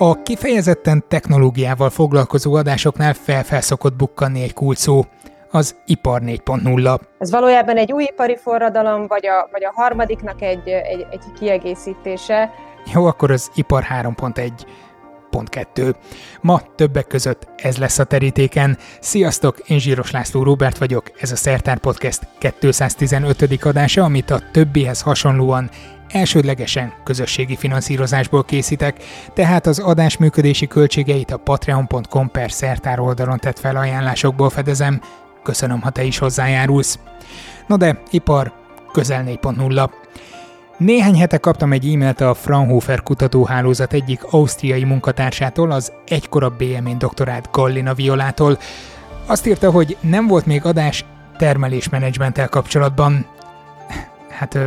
A kifejezetten technológiával foglalkozó adásoknál felfel szokott bukkanni egy kulcsszó, az ipar 4.0. Ez valójában egy új ipari forradalom, vagy a, vagy a harmadiknak egy, egy, egy kiegészítése. Jó, akkor az ipar 3.1 pont kettő. Ma többek között ez lesz a terítéken. Sziasztok, én Zsíros László Róbert vagyok, ez a Szertár Podcast 215. adása, amit a többihez hasonlóan elsődlegesen közösségi finanszírozásból készítek, tehát az adás működési költségeit a patreon.com per szertár oldalon tett felajánlásokból fedezem. Köszönöm, ha te is hozzájárulsz. No de, ipar közel 4.0. Néhány hete kaptam egy e-mailt a Fraunhofer kutatóhálózat egyik ausztriai munkatársától, az egykorab BMN doktorát Gallina Violától. Azt írta, hogy nem volt még adás termelésmenedzsmenttel kapcsolatban. Hát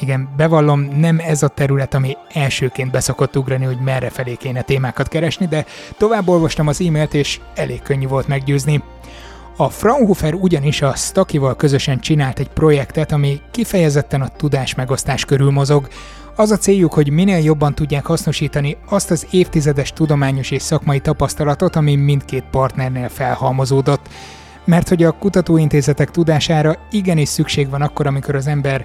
igen, bevallom, nem ez a terület, ami elsőként beszokott ugrani, hogy merre felé kéne témákat keresni, de tovább olvastam az e-mailt, és elég könnyű volt meggyőzni. A Fraunhofer ugyanis a Stakival közösen csinált egy projektet, ami kifejezetten a tudás megosztás körül mozog. Az a céljuk, hogy minél jobban tudják hasznosítani azt az évtizedes tudományos és szakmai tapasztalatot, ami mindkét partnernél felhalmozódott. Mert hogy a kutatóintézetek tudására igenis szükség van akkor, amikor az ember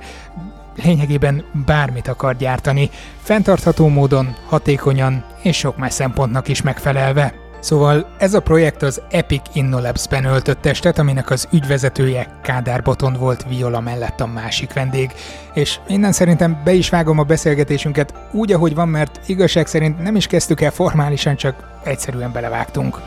lényegében bármit akar gyártani, fenntartható módon, hatékonyan és sok más szempontnak is megfelelve. Szóval ez a projekt az Epic InnoLabs-ben öltött testet, aminek az ügyvezetője Kádár Botond volt Viola mellett a másik vendég. És innen szerintem be is vágom a beszélgetésünket úgy, ahogy van, mert igazság szerint nem is kezdtük el formálisan, csak egyszerűen belevágtunk.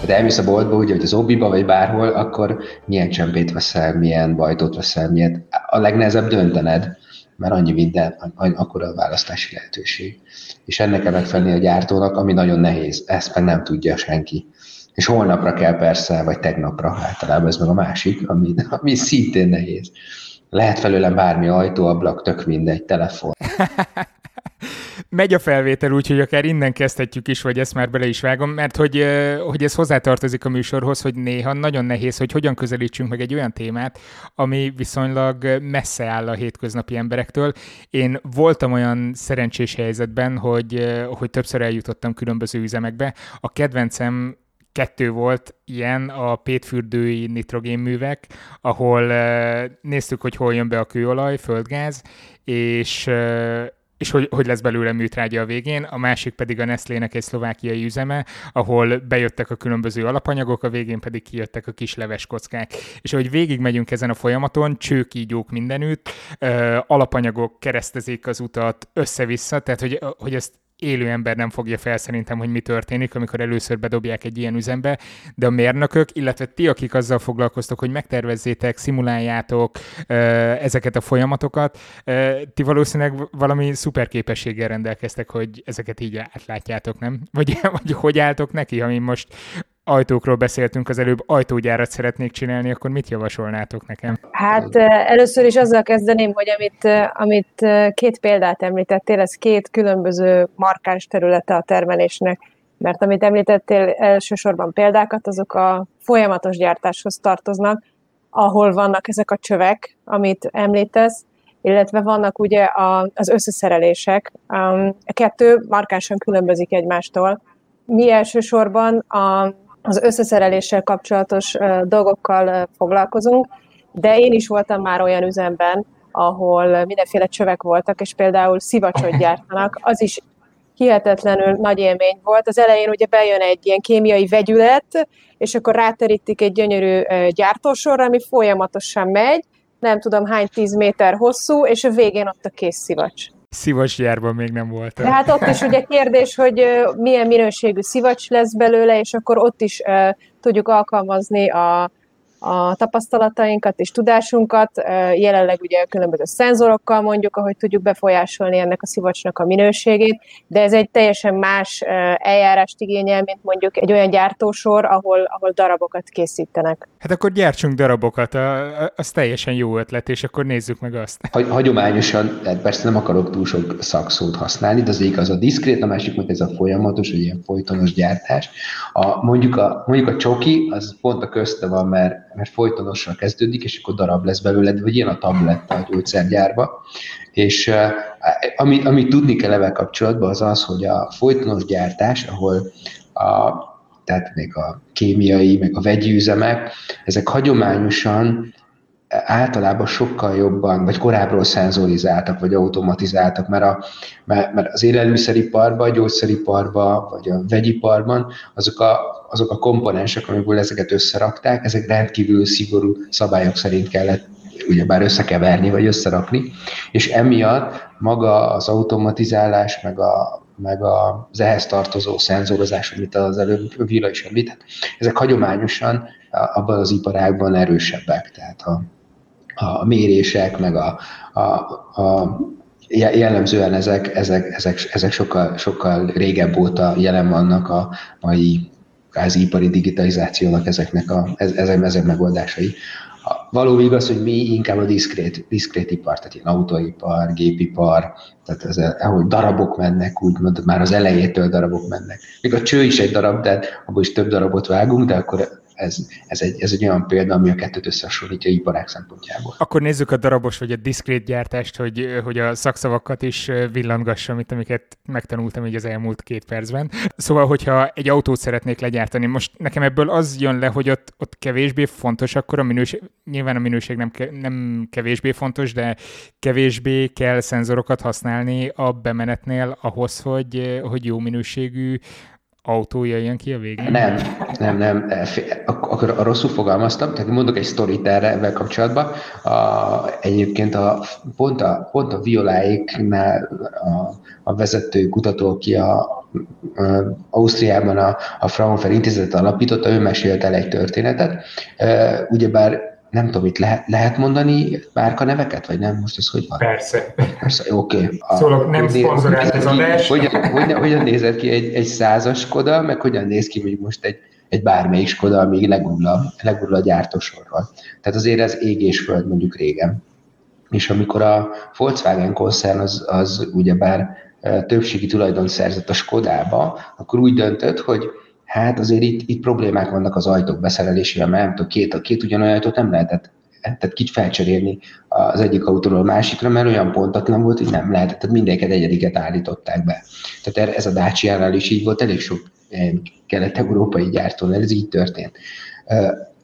Tehát elmész a boltba, ugye, hogy az obiba vagy bárhol, akkor milyen csempét veszel, milyen bajtót veszel, milyen... A legnehezebb döntened, mert annyi minden, akkor a választási lehetőség. És ennek kell megfelelni a gyártónak, ami nagyon nehéz. Ezt meg nem tudja senki. És holnapra kell persze, vagy tegnapra, általában ez meg a másik, ami, ami szintén nehéz. Lehet felőlem bármi ajtó, ablak, tök mindegy, telefon. Megy a felvétel, úgyhogy akár innen kezdhetjük is, vagy ezt már bele is vágom, mert hogy, hogy ez hozzátartozik a műsorhoz, hogy néha nagyon nehéz, hogy hogyan közelítsünk meg egy olyan témát, ami viszonylag messze áll a hétköznapi emberektől. Én voltam olyan szerencsés helyzetben, hogy, hogy többször eljutottam különböző üzemekbe. A kedvencem kettő volt ilyen, a pétfürdői nitrogénművek, ahol néztük, hogy hol jön be a kőolaj, földgáz, és és hogy, hogy lesz belőle műtrágya a végén, a másik pedig a Nestlének egy szlovákiai üzeme, ahol bejöttek a különböző alapanyagok, a végén pedig kijöttek a kis leves kockák. És ahogy végig megyünk ezen a folyamaton, csőkígyók mindenütt, alapanyagok keresztezik az utat össze-vissza, tehát hogy, hogy ezt élő ember nem fogja fel szerintem, hogy mi történik, amikor először bedobják egy ilyen üzembe, de a mérnökök, illetve ti, akik azzal foglalkoztok, hogy megtervezzétek, szimuláljátok ezeket a folyamatokat, ti valószínűleg valami szuper képességgel rendelkeztek, hogy ezeket így átlátjátok, nem? Vagy, vagy hogy álltok neki, ami most ajtókról beszéltünk az előbb, ajtógyárat szeretnék csinálni, akkor mit javasolnátok nekem? Hát először is azzal kezdeném, hogy amit, amit két példát említettél, ez két különböző markáns területe a termelésnek, mert amit említettél elsősorban példákat, azok a folyamatos gyártáshoz tartoznak, ahol vannak ezek a csövek, amit említesz, illetve vannak ugye a, az összeszerelések. A kettő markánsan különbözik egymástól. Mi elsősorban a az összeszereléssel kapcsolatos dolgokkal foglalkozunk, de én is voltam már olyan üzemben, ahol mindenféle csövek voltak, és például szivacsot gyártanak, az is hihetetlenül nagy élmény volt. Az elején ugye bejön egy ilyen kémiai vegyület, és akkor ráterítik egy gyönyörű gyártósorra, ami folyamatosan megy, nem tudom hány tíz méter hosszú, és a végén ott a kész szivacs szivacslárban még nem volt. De hát ott is ugye kérdés, hogy milyen minőségű szivacs lesz belőle, és akkor ott is uh, tudjuk alkalmazni a, a tapasztalatainkat és tudásunkat. Jelenleg ugye különböző szenzorokkal mondjuk, ahogy tudjuk befolyásolni ennek a szivacsnak a minőségét, de ez egy teljesen más eljárást igényel, mint mondjuk egy olyan gyártósor, ahol, ahol darabokat készítenek. Hát akkor gyártsunk darabokat, az teljesen jó ötlet, és akkor nézzük meg azt. Hagyományosan, tehát persze nem akarok túl sok szakszót használni, de az egyik az a diszkrét, a másik meg ez a folyamatos, vagy ilyen folytonos gyártás. A, mondjuk, a, mondjuk a csoki, az pont a közte van, mert mert folytonosan kezdődik, és akkor darab lesz belőle, vagy ilyen a tabletta a gyógyszergyárba, és amit, amit tudni kell ebben kapcsolatban, az az, hogy a folytonos gyártás, ahol a, tehát még a kémiai, meg a vegyi üzemek, ezek hagyományosan általában sokkal jobban, vagy korábbról szenzorizáltak, vagy automatizáltak, mert, a, mert az élelmiszeriparban, a gyógyszeriparban, vagy a vegyiparban azok a, azok a komponensek, amikből ezeket összerakták, ezek rendkívül szigorú szabályok szerint kellett ugyebár összekeverni, vagy összerakni, és emiatt maga az automatizálás, meg a, meg az ehhez tartozó szenzorozás, amit az előbb Vila is említett, ezek hagyományosan abban az iparágban erősebbek. Tehát a, a mérések, meg a, a, a jellemzően ezek, ezek, ezek, ezek sokkal, sokkal régebb óta jelen vannak a mai kázi ipari digitalizációnak ezeknek a, ezek, ezek megoldásai. Való igaz, hogy mi inkább a diszkrét, diszkrét ipar, tehát ilyen autóipar, gépipar, tehát ez, ahol darabok mennek, úgymond már az elejétől darabok mennek. Még a cső is egy darab, de abból is több darabot vágunk, de akkor ez, ez, egy, ez egy olyan példa, ami a kettőt összehasonlítja iparák szempontjából. Akkor nézzük a darabos vagy a diszkrét gyártást, hogy, hogy a szakszavakat is villangassam, itt, amiket megtanultam így az elmúlt két percben. Szóval, hogyha egy autót szeretnék legyártani, most nekem ebből az jön le, hogy ott, ott kevésbé fontos, akkor a minőség, nyilván a minőség nem, nem kevésbé fontos, de kevésbé kell szenzorokat használni a bemenetnél ahhoz, hogy, hogy jó minőségű autó jöjjön ki a végén? Nem, nem, nem. Akkor rosszul fogalmaztam, tehát mondok egy sztorit erre ebben kapcsolatban. A, egyébként a, pont, a, pont a Violáiknál a, a vezető kutató, aki a, a Ausztriában a, a Fraunhofer intézetet alapította, ő mesélt el egy történetet. Ugyebár nem tudom, itt lehet, lehet mondani márka neveket, vagy nem? Most ez hogy van? Persze. Persze, oké. Okay. Szóval nem szponzorált ez adás. Hogyan, hogyan, hogyan nézett ki egy, egy százas Skoda, meg hogyan néz ki mondjuk most egy, egy bármelyik Skoda, ami legurul a, legurul a gyártósorral. Tehát azért ez ég és föld mondjuk régen. És amikor a Volkswagen koncern az, az ugyebár többségi tulajdon szerzett a Skodába, akkor úgy döntött, hogy hát azért itt, itt problémák vannak az ajtók beszerelésével, mert nem tudom, két, két ugyanolyan ajtót nem lehetett tehát kicsit felcserélni az egyik autóról a másikra, mert olyan pontatlan volt, hogy nem lehetett, tehát mindenket egyediket állították be. Tehát ez a Dacia-nál is így volt, elég sok kelet-európai gyártónál ez így történt.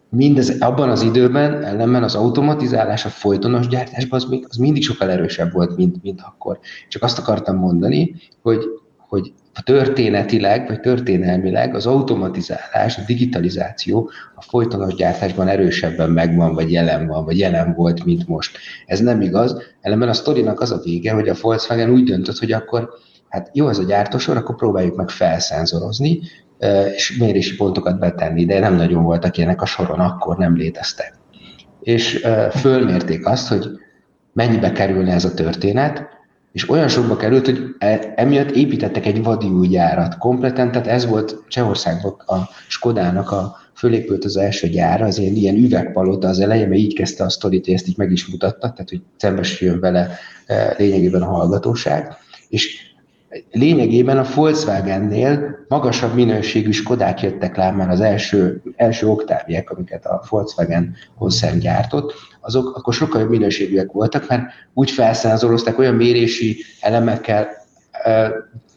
Mindez abban az időben ellenben az automatizálás a folytonos gyártásban az, még, az mindig sokkal erősebb volt, mint, mint akkor. Csak azt akartam mondani, hogy, hogy történetileg, vagy történelmileg az automatizálás, a digitalizáció a folytonos gyártásban erősebben megvan, vagy jelen van, vagy jelen volt, mint most. Ez nem igaz. Ellenben a sztorinak az a vége, hogy a Volkswagen úgy döntött, hogy akkor hát jó ez a gyártósor, akkor próbáljuk meg felszenzorozni, és mérési pontokat betenni, de nem nagyon voltak ilyenek a soron, akkor nem léteztek. És fölmérték azt, hogy mennyibe kerülne ez a történet, és olyan sokba került, hogy e, emiatt építettek egy vadi új gyárat kompletten, tehát ez volt Csehországban a Skodának a fölépült az első gyára, az ilyen, ilyen üvegpalota az elején, mert így kezdte a sztorit, ezt így meg is mutatta, tehát hogy szembesüljön vele e, lényegében a hallgatóság, és lényegében a Volkswagennél magasabb minőségű Skodák jöttek le már az első, első oktáviek, amiket a Volkswagen koncern gyártott, azok akkor sokkal jobb minőségűek voltak, mert úgy felszázolozták, olyan mérési elemekkel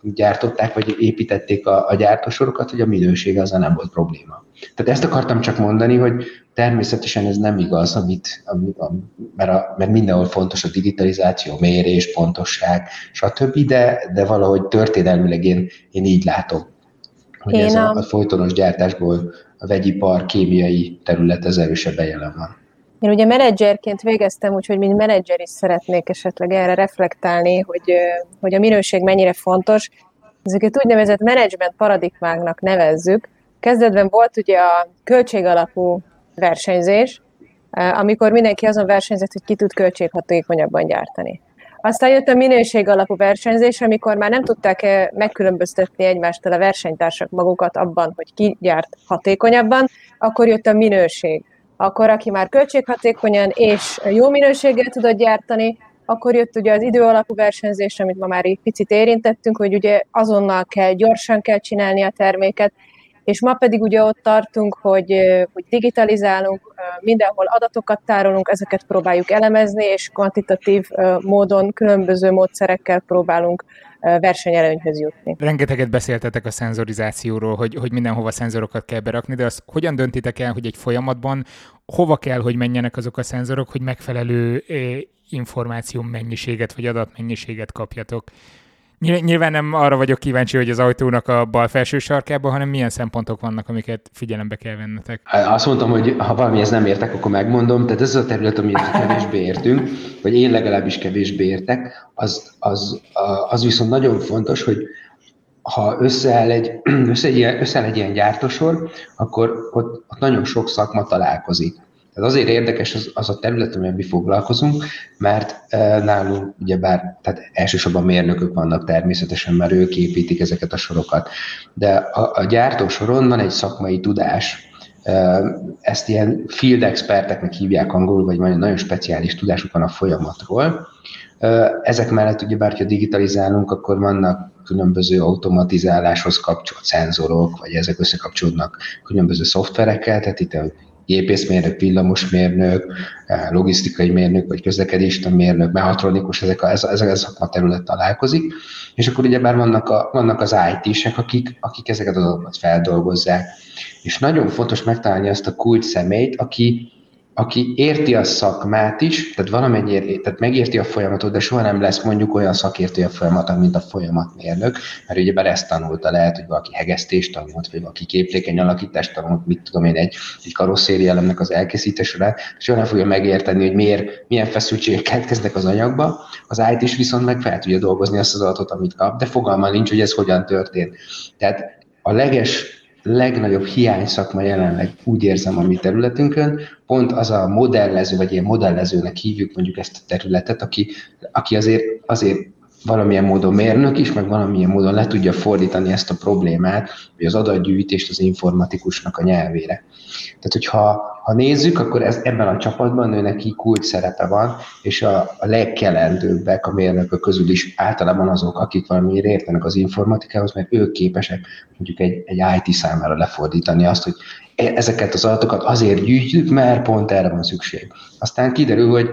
gyártották, vagy építették a, a gyártósorokat, hogy a minőség azzal nem volt probléma. Tehát ezt akartam csak mondani, hogy természetesen ez nem igaz, amit, amit, mert, a, mert mindenhol fontos a digitalizáció, mérés, pontosság, stb., de, de valahogy történelmileg én, én így látom, hogy én ez a, a folytonos gyártásból a vegyipar, kémiai terület ez erősebben jelen van. Én ugye menedzserként végeztem, úgyhogy mint menedzser is szeretnék esetleg erre reflektálni, hogy, hogy a minőség mennyire fontos. Ezeket úgynevezett menedzsment paradigmáknak nevezzük. Kezdetben volt ugye a költségalapú versenyzés, amikor mindenki azon versenyzett, hogy ki tud költséghatékonyabban gyártani. Aztán jött a minőség alapú versenyzés, amikor már nem tudták megkülönböztetni egymástól a versenytársak magukat abban, hogy ki gyárt hatékonyabban, akkor jött a minőség akkor aki már költséghatékonyan és jó minőséggel tudott gyártani, akkor jött ugye az idő alapú versenyzés, amit ma már egy picit érintettünk, hogy ugye azonnal kell, gyorsan kell csinálni a terméket, és ma pedig ugye ott tartunk, hogy, hogy digitalizálunk, mindenhol adatokat tárolunk, ezeket próbáljuk elemezni, és kvantitatív módon különböző módszerekkel próbálunk versenyelőnyhöz jutni. Rengeteget beszéltetek a szenzorizációról, hogy, hogy mindenhova szenzorokat kell berakni, de azt hogyan döntitek el, hogy egy folyamatban hova kell, hogy menjenek azok a szenzorok, hogy megfelelő információ mennyiséget vagy adatmennyiséget kapjatok? Nyilván nem arra vagyok kíváncsi, hogy az autónak a bal felső sarkában, hanem milyen szempontok vannak, amiket figyelembe kell vennetek. Azt mondtam, hogy ha valamihez nem értek, akkor megmondom. Tehát ez az a terület, amihez kevésbé értünk, vagy én legalábbis kevésbé értek, az, az, az viszont nagyon fontos, hogy ha összeáll egy, összeáll, összeáll egy ilyen gyártósor, akkor ott, ott nagyon sok szakma találkozik. Ez azért érdekes az, az a terület, amiben mi foglalkozunk, mert e, nálunk ugyebár, tehát elsősorban mérnökök vannak természetesen, mert ők építik ezeket a sorokat. De a, a gyártósoron van egy szakmai tudás, e, ezt ilyen field experteknek hívják angolul, vagy nagyon speciális tudásuk van a folyamatról. E, ezek mellett ugyebár, ha digitalizálunk, akkor vannak különböző automatizáláshoz kapcsolt szenzorok, vagy ezek összekapcsolódnak különböző szoftverekkel, tehát itt gépészmérnök, villamosmérnök, eh, logisztikai mérnök, vagy közlekedési mérnök, mechatronikus, ezek a, ez, a, ez a szakma terület találkozik, és akkor ugyebár vannak, a, vannak az IT-sek, akik, akik ezeket az adatokat feldolgozzák. És nagyon fontos megtalálni azt a kult személyt, aki, aki érti a szakmát is, tehát valamennyire, tehát megérti a folyamatot, de soha nem lesz mondjuk olyan szakértő a folyamat, mint a folyamatmérnök, mert ugyebár ezt tanulta, lehet, hogy valaki hegesztést tanult, vagy valaki képlékeny alakítást tanult, mit tudom én, egy, egy karosszéri elemnek az elkészítésre, soha nem fogja megérteni, hogy miért, milyen feszültségek keletkeznek az anyagba, az IT is viszont meg fel tudja dolgozni azt az adatot, amit kap, de fogalma nincs, hogy ez hogyan történt. Tehát a leges legnagyobb hiány szakma jelenleg úgy érzem a mi területünkön, pont az a modellező, vagy ilyen modellezőnek hívjuk mondjuk ezt a területet, aki, aki azért, azért valamilyen módon mérnök is, meg valamilyen módon le tudja fordítani ezt a problémát, vagy az adatgyűjtést az informatikusnak a nyelvére. Tehát, hogyha ha nézzük, akkor ez, ebben a csapatban ő neki kult szerepe van, és a, a legkelendőbbek a mérnökök közül is általában azok, akik valamiért értenek az informatikához, mert ők képesek mondjuk egy, egy IT számára lefordítani azt, hogy e, ezeket az adatokat azért gyűjtjük, mert pont erre van szükség. Aztán kiderül, hogy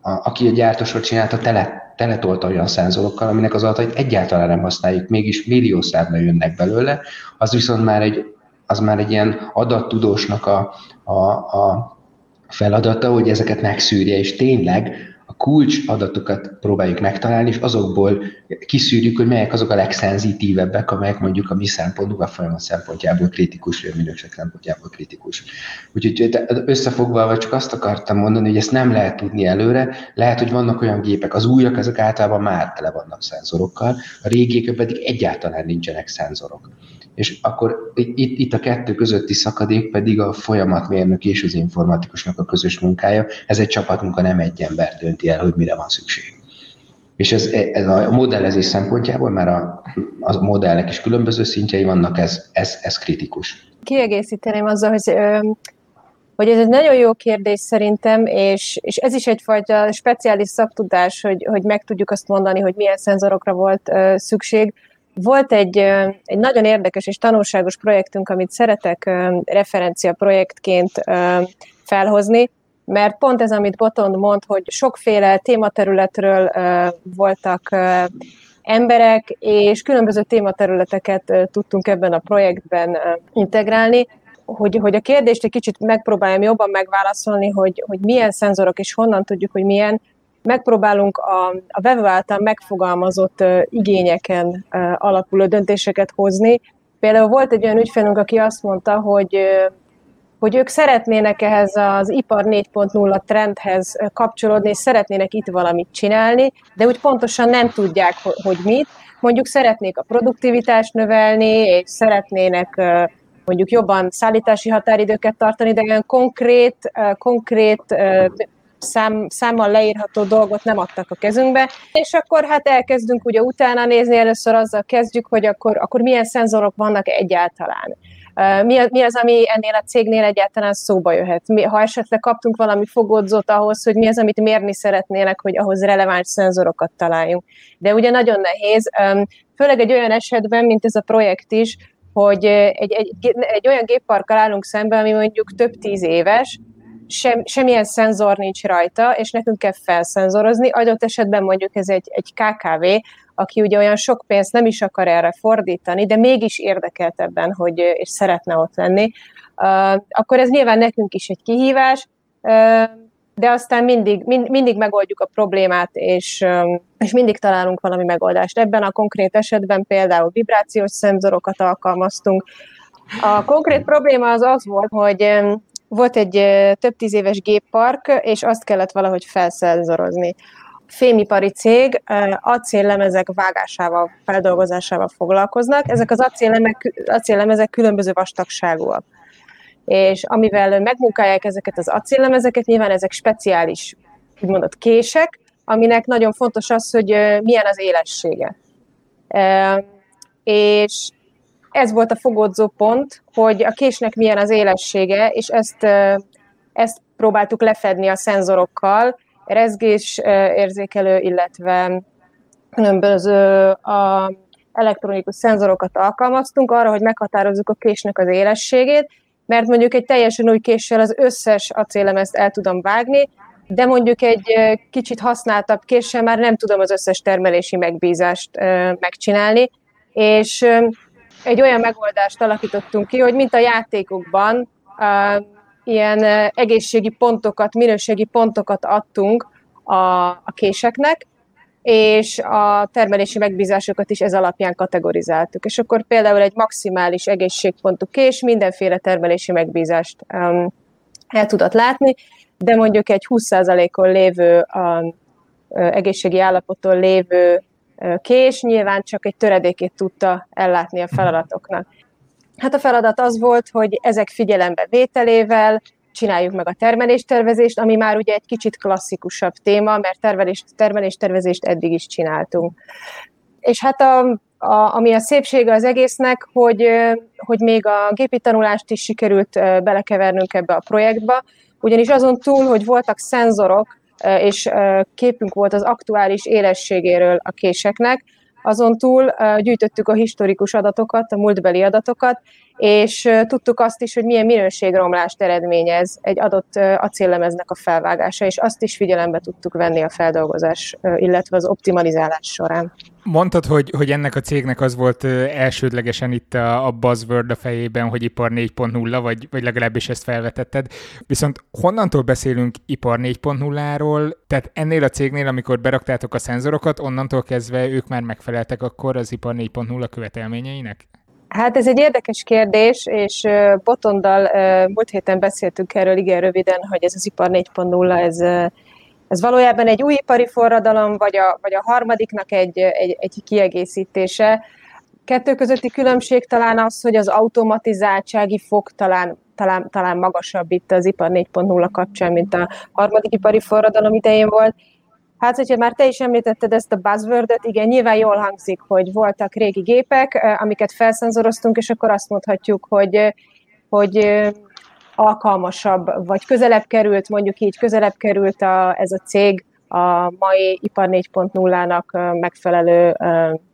a, aki a gyártósort csinálta, tele, teletolta olyan szenzorokkal, aminek az adatait egyáltalán nem használjuk, mégis milliószámra jönnek belőle, az viszont már egy, az már egy ilyen adattudósnak a, a, a feladata, hogy ezeket megszűrje, és tényleg kulcs adatokat próbáljuk megtalálni, és azokból kiszűrjük, hogy melyek azok a legszenzitívebbek, amelyek mondjuk a mi szempontunk, a folyamat szempontjából kritikus, vagy a minőség szempontjából kritikus. Úgyhogy összefogva, vagy csak azt akartam mondani, hogy ezt nem lehet tudni előre, lehet, hogy vannak olyan gépek, az újak, ezek általában már tele vannak szenzorokkal, a régiek pedig egyáltalán nincsenek szenzorok és akkor itt, itt a kettő közötti szakadék pedig a folyamatmérnök és az informatikusnak a közös munkája. Ez egy csapatmunka, nem egy ember dönti el, hogy mire van szükség. És ez, ez a modellezés szempontjából, mert a, a modellnek is különböző szintjei vannak, ez, ez, ez kritikus. Kiegészíteném azzal, hogy hogy ez egy nagyon jó kérdés szerintem, és, és ez is egyfajta speciális szaktudás, hogy, hogy meg tudjuk azt mondani, hogy milyen szenzorokra volt szükség. Volt egy, egy nagyon érdekes és tanulságos projektünk, amit szeretek referencia projektként felhozni, mert pont ez, amit Botond mond, hogy sokféle tématerületről voltak emberek, és különböző tématerületeket tudtunk ebben a projektben integrálni, hogy, hogy a kérdést egy kicsit megpróbáljam jobban megválaszolni, hogy, hogy milyen szenzorok és honnan tudjuk, hogy milyen, megpróbálunk a, a vevő által megfogalmazott igényeken alapuló döntéseket hozni. Például volt egy olyan ügyfélünk, aki azt mondta, hogy hogy ők szeretnének ehhez az ipar 4.0 trendhez kapcsolódni, és szeretnének itt valamit csinálni, de úgy pontosan nem tudják, hogy mit. Mondjuk szeretnék a produktivitást növelni, és szeretnének mondjuk jobban szállítási határidőket tartani, de olyan konkrét, konkrét szám, számmal leírható dolgot nem adtak a kezünkbe, és akkor hát elkezdünk ugye utána nézni, először azzal kezdjük, hogy akkor, akkor milyen szenzorok vannak egyáltalán. Mi, mi az, ami ennél a cégnél egyáltalán szóba jöhet? Mi, ha esetleg kaptunk valami fogódzót ahhoz, hogy mi az, amit mérni szeretnének, hogy ahhoz releváns szenzorokat találjunk. De ugye nagyon nehéz, főleg egy olyan esetben, mint ez a projekt is, hogy egy, egy, egy olyan gépparkkal állunk szemben, ami mondjuk több tíz éves, sem, semmilyen szenzor nincs rajta, és nekünk kell felszenzorozni. Adott esetben mondjuk ez egy, egy KKV, aki ugye olyan sok pénzt nem is akar erre fordítani, de mégis érdekelt ebben, hogy, és szeretne ott lenni, uh, akkor ez nyilván nekünk is egy kihívás, uh, de aztán mindig, mind, mindig megoldjuk a problémát, és, um, és mindig találunk valami megoldást. Ebben a konkrét esetben például vibrációs szenzorokat alkalmaztunk. A konkrét probléma az az volt, hogy um, volt egy több tíz éves géppark, és azt kellett valahogy felszenzorozni. Fémipari cég acéllemezek vágásával, feldolgozásával foglalkoznak. Ezek az acéllemezek különböző vastagságúak. És amivel megmunkálják ezeket az acéllemezeket, nyilván ezek speciális, úgymond kések, aminek nagyon fontos az, hogy milyen az élessége. És ez volt a fogódzó pont, hogy a késnek milyen az élessége, és ezt, ezt próbáltuk lefedni a szenzorokkal, rezgés érzékelő, illetve különböző a elektronikus szenzorokat alkalmaztunk arra, hogy meghatározzuk a késnek az élességét, mert mondjuk egy teljesen új késsel az összes acélemezt el tudom vágni, de mondjuk egy kicsit használtabb késsel már nem tudom az összes termelési megbízást megcsinálni, és egy olyan megoldást alakítottunk ki, hogy mint a játékokban ilyen egészségi pontokat, minőségi pontokat adtunk a, a késeknek, és a termelési megbízásokat is ez alapján kategorizáltuk. És akkor például egy maximális egészségpontú kés mindenféle termelési megbízást um, el tudott látni, de mondjuk egy 20%-on lévő um, egészségi állapoton lévő kés, nyilván csak egy töredékét tudta ellátni a feladatoknak. Hát a feladat az volt, hogy ezek figyelembe vételével csináljuk meg a termeléstervezést, ami már ugye egy kicsit klasszikusabb téma, mert termelés, termeléstervezést eddig is csináltunk. És hát a, a, ami a szépsége az egésznek, hogy, hogy még a gépi tanulást is sikerült belekevernünk ebbe a projektbe, ugyanis azon túl, hogy voltak szenzorok, és képünk volt az aktuális élességéről a késeknek. Azon túl gyűjtöttük a historikus adatokat, a múltbeli adatokat, és tudtuk azt is, hogy milyen minőségromlást eredményez egy adott acéllemeznek a felvágása, és azt is figyelembe tudtuk venni a feldolgozás, illetve az optimalizálás során. Mondtad, hogy, hogy ennek a cégnek az volt elsődlegesen itt a, a buzzword a fejében, hogy ipar 4.0, vagy, vagy legalábbis ezt felvetetted. Viszont honnantól beszélünk ipar 4.0-ról? Tehát ennél a cégnél, amikor beraktátok a szenzorokat, onnantól kezdve ők már megfeleltek akkor az ipar 4.0 követelményeinek? Hát ez egy érdekes kérdés, és Botondal múlt héten beszéltünk erről igen röviden, hogy ez az ipar 4.0, ez, ez valójában egy új ipari forradalom, vagy a, vagy a harmadiknak egy, egy, egy kiegészítése. Kettő közötti különbség talán az, hogy az automatizáltsági fok talán, talán, talán magasabb itt az ipar 4.0 kapcsán, mint a harmadik ipari forradalom idején volt Hát, hogyha már te is említetted ezt a buzzword igen, nyilván jól hangzik, hogy voltak régi gépek, amiket felszenzoroztunk, és akkor azt mondhatjuk, hogy, hogy alkalmasabb, vagy közelebb került, mondjuk így közelebb került a, ez a cég a mai ipar 4.0-nak megfelelő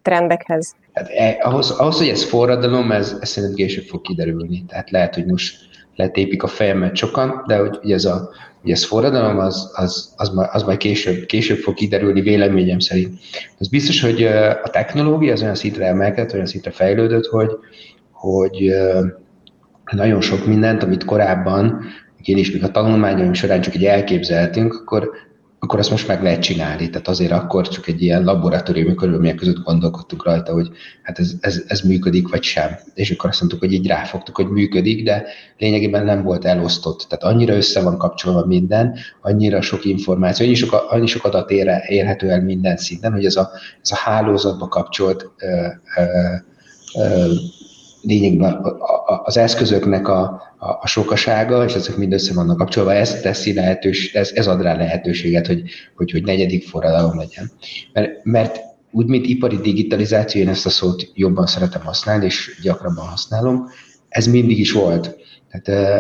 trendekhez. Hát, eh, ahhoz, ahhoz, hogy ez forradalom, ez, ez szerintem később fog kiderülni. Tehát lehet, hogy most letépik a fejemet sokan, de hogy ez a hogy ez forradalom, az, az, az, majd, az majd később, később fog kiderülni véleményem szerint. Az biztos, hogy a technológia az olyan szintre emelkedett, olyan szintre fejlődött, hogy, hogy nagyon sok mindent, amit korábban, én is még a tanulmányaim során csak egy elképzeltünk, akkor akkor azt most meg lehet csinálni. Tehát azért akkor csak egy ilyen laboratóriumi körülmények között gondolkodtunk rajta, hogy hát ez, ez, ez működik, vagy sem. És akkor azt mondtuk, hogy így ráfogtuk, hogy működik, de lényegében nem volt elosztott. Tehát annyira össze van kapcsolva minden, annyira sok információ, annyi sok, annyi sok adat ér, érhető el minden szinten, hogy ez a, ez a hálózatba kapcsolt ö, ö, ö, lényegben az eszközöknek a, a, a sokasága, és ezek mind össze vannak kapcsolva, ez teszi lehetős, ez, ez ad rá lehetőséget, hogy, hogy, hogy negyedik forradalom legyen. Mert, mert úgy, mint ipari digitalizáció, én ezt a szót jobban szeretem használni, és gyakrabban használom, ez mindig is volt. Tehát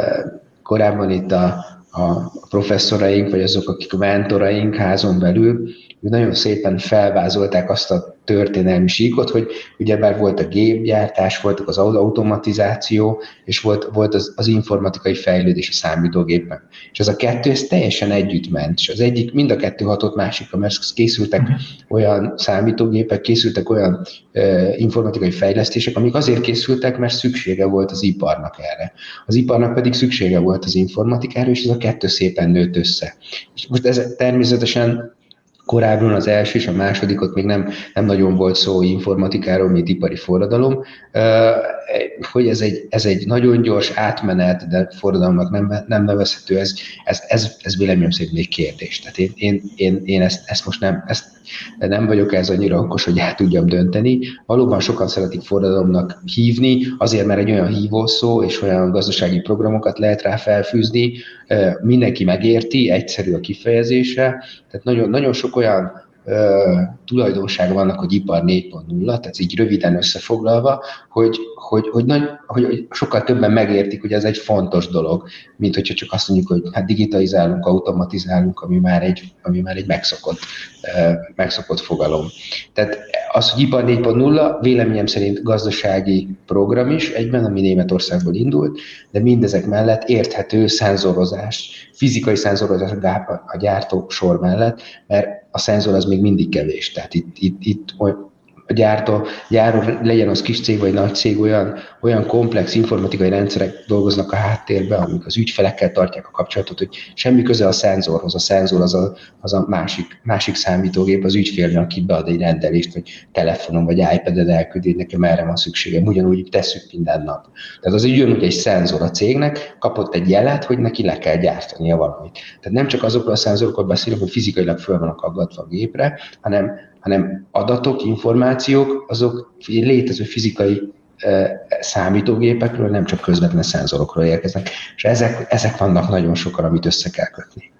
korábban itt a, a professzoraink, vagy azok, akik a mentoraink házon belül, nagyon szépen felvázolták azt a történelmi síkot, hogy ugye már volt a gépgyártás, voltak az automatizáció, és volt, volt az, az informatikai fejlődés a számítógépen. És ez a kettő, ez teljesen együtt ment, és az egyik, mind a kettő hatott másikra, mert készültek olyan számítógépek, készültek olyan uh, informatikai fejlesztések, amik azért készültek, mert szüksége volt az iparnak erre. Az iparnak pedig szüksége volt az informatikára, és ez a kettő szépen nőtt össze. És most ez természetesen korábban az első és a másodikot még nem, nem nagyon volt szó informatikáról, mint ipari forradalom, hogy ez egy, ez egy nagyon gyors átmenet, de forradalomnak nem, nem nevezhető, ez, ez, ez, ez véleményem szerint még kérdés. Tehát én, én, én, én ezt, ezt most nem, ezt nem vagyok ez annyira okos, hogy el tudjam dönteni. Valóban sokan szeretik forradalomnak hívni, azért mert egy olyan hívószó és olyan gazdasági programokat lehet rá felfűzni, mindenki megérti, egyszerű a kifejezése, tehát nagyon, nagyon sok olyan tulajdonsága vannak, hogy ipar 4.0, tehát így röviden összefoglalva, hogy, hogy, hogy, nagy, hogy, hogy sokkal többen megértik, hogy ez egy fontos dolog, mint hogyha csak azt mondjuk, hogy hát digitalizálunk, automatizálunk, ami már egy, ami már egy megszokott, megszokott fogalom. Tehát az, hogy ipar 4.0 véleményem szerint gazdasági program is egyben, ami Németországból indult, de mindezek mellett érthető szenzorozás, fizikai szenzorozás a gyártó sor mellett, mert a szenzor az még mindig kevés. Tehát itt, itt, itt a gyártó, gyáró, legyen az kis cég vagy nagy cég, olyan, olyan komplex informatikai rendszerek dolgoznak a háttérben, amik az ügyfelekkel tartják a kapcsolatot, hogy semmi köze a szenzorhoz. A szenzor az a, az a másik, másik számítógép, az ügyfélnek, aki bead egy rendelést, vagy telefonon, vagy iPad-en elküldi, nekem erre van szükségem. Ugyanúgy tesszük minden nap. Tehát az ugyanúgy egy szenzor a cégnek, kapott egy jelet, hogy neki le kell gyártania valamit. Tehát nem csak azokról a szenzorokról beszélünk, hogy fizikailag föl vannak aggatva a gépre, hanem hanem adatok, információk, azok létező fizikai számítógépekről, nem csak közvetlen szenzorokról érkeznek, és ezek, ezek vannak nagyon sokan, amit össze kell kötni.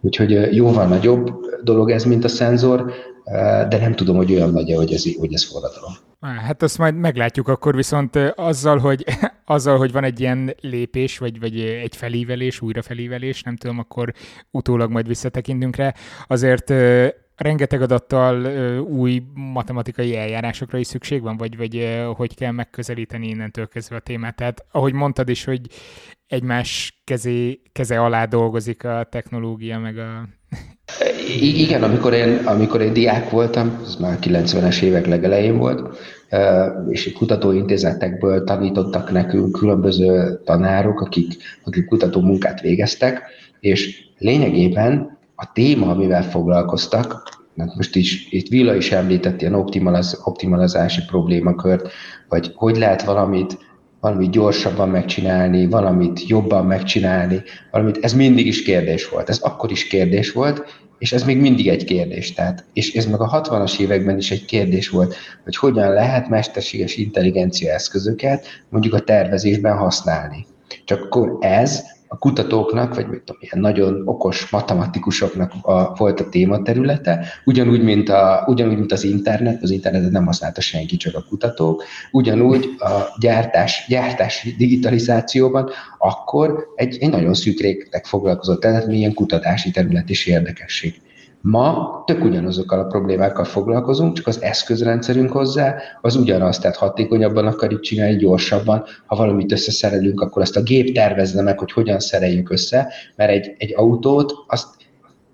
Úgyhogy jóval nagyobb dolog ez, mint a szenzor, de nem tudom, hogy olyan nagy hogy ez, hogy ez forradalom. Hát azt majd meglátjuk akkor, viszont azzal, hogy, azzal, hogy van egy ilyen lépés, vagy, vagy egy felívelés, újra felívelés, nem tudom, akkor utólag majd visszatekintünk rá, azért rengeteg adattal új matematikai eljárásokra is szükség van, vagy, vagy hogy kell megközelíteni innentől kezdve a témát. Tehát ahogy mondtad is, hogy egymás kezé, keze alá dolgozik a technológia, meg a... Igen, amikor én, amikor én diák voltam, ez már 90-es évek legelején volt, és kutatóintézetekből tanítottak nekünk különböző tanárok, akik, akik kutató munkát végeztek, és lényegében a téma, amivel foglalkoztak, mert most is, itt Villa is említett ilyen optimaliz, optimalizási problémakört, vagy hogy lehet valamit, valamit gyorsabban megcsinálni, valamit jobban megcsinálni, valamit, ez mindig is kérdés volt. Ez akkor is kérdés volt, és ez még mindig egy kérdés. Tehát, és ez meg a 60-as években is egy kérdés volt, hogy hogyan lehet mesterséges intelligencia eszközöket mondjuk a tervezésben használni. Csak akkor ez a kutatóknak, vagy mit tudom, ilyen nagyon okos matematikusoknak a, volt a tématerülete, ugyanúgy mint, a, ugyanúgy, mint az internet, az internetet nem használta senki, csak a kutatók, ugyanúgy a gyártás, gyártás digitalizációban akkor egy, egy nagyon szűk réteg foglalkozott, tehát milyen kutatási terület és érdekesség. Ma tök ugyanazokkal a problémákkal foglalkozunk, csak az eszközrendszerünk hozzá az ugyanaz, tehát hatékonyabban akarjuk csinálni, gyorsabban. Ha valamit összeszerelünk, akkor azt a gép tervezne meg, hogy hogyan szereljük össze, mert egy, egy autót azt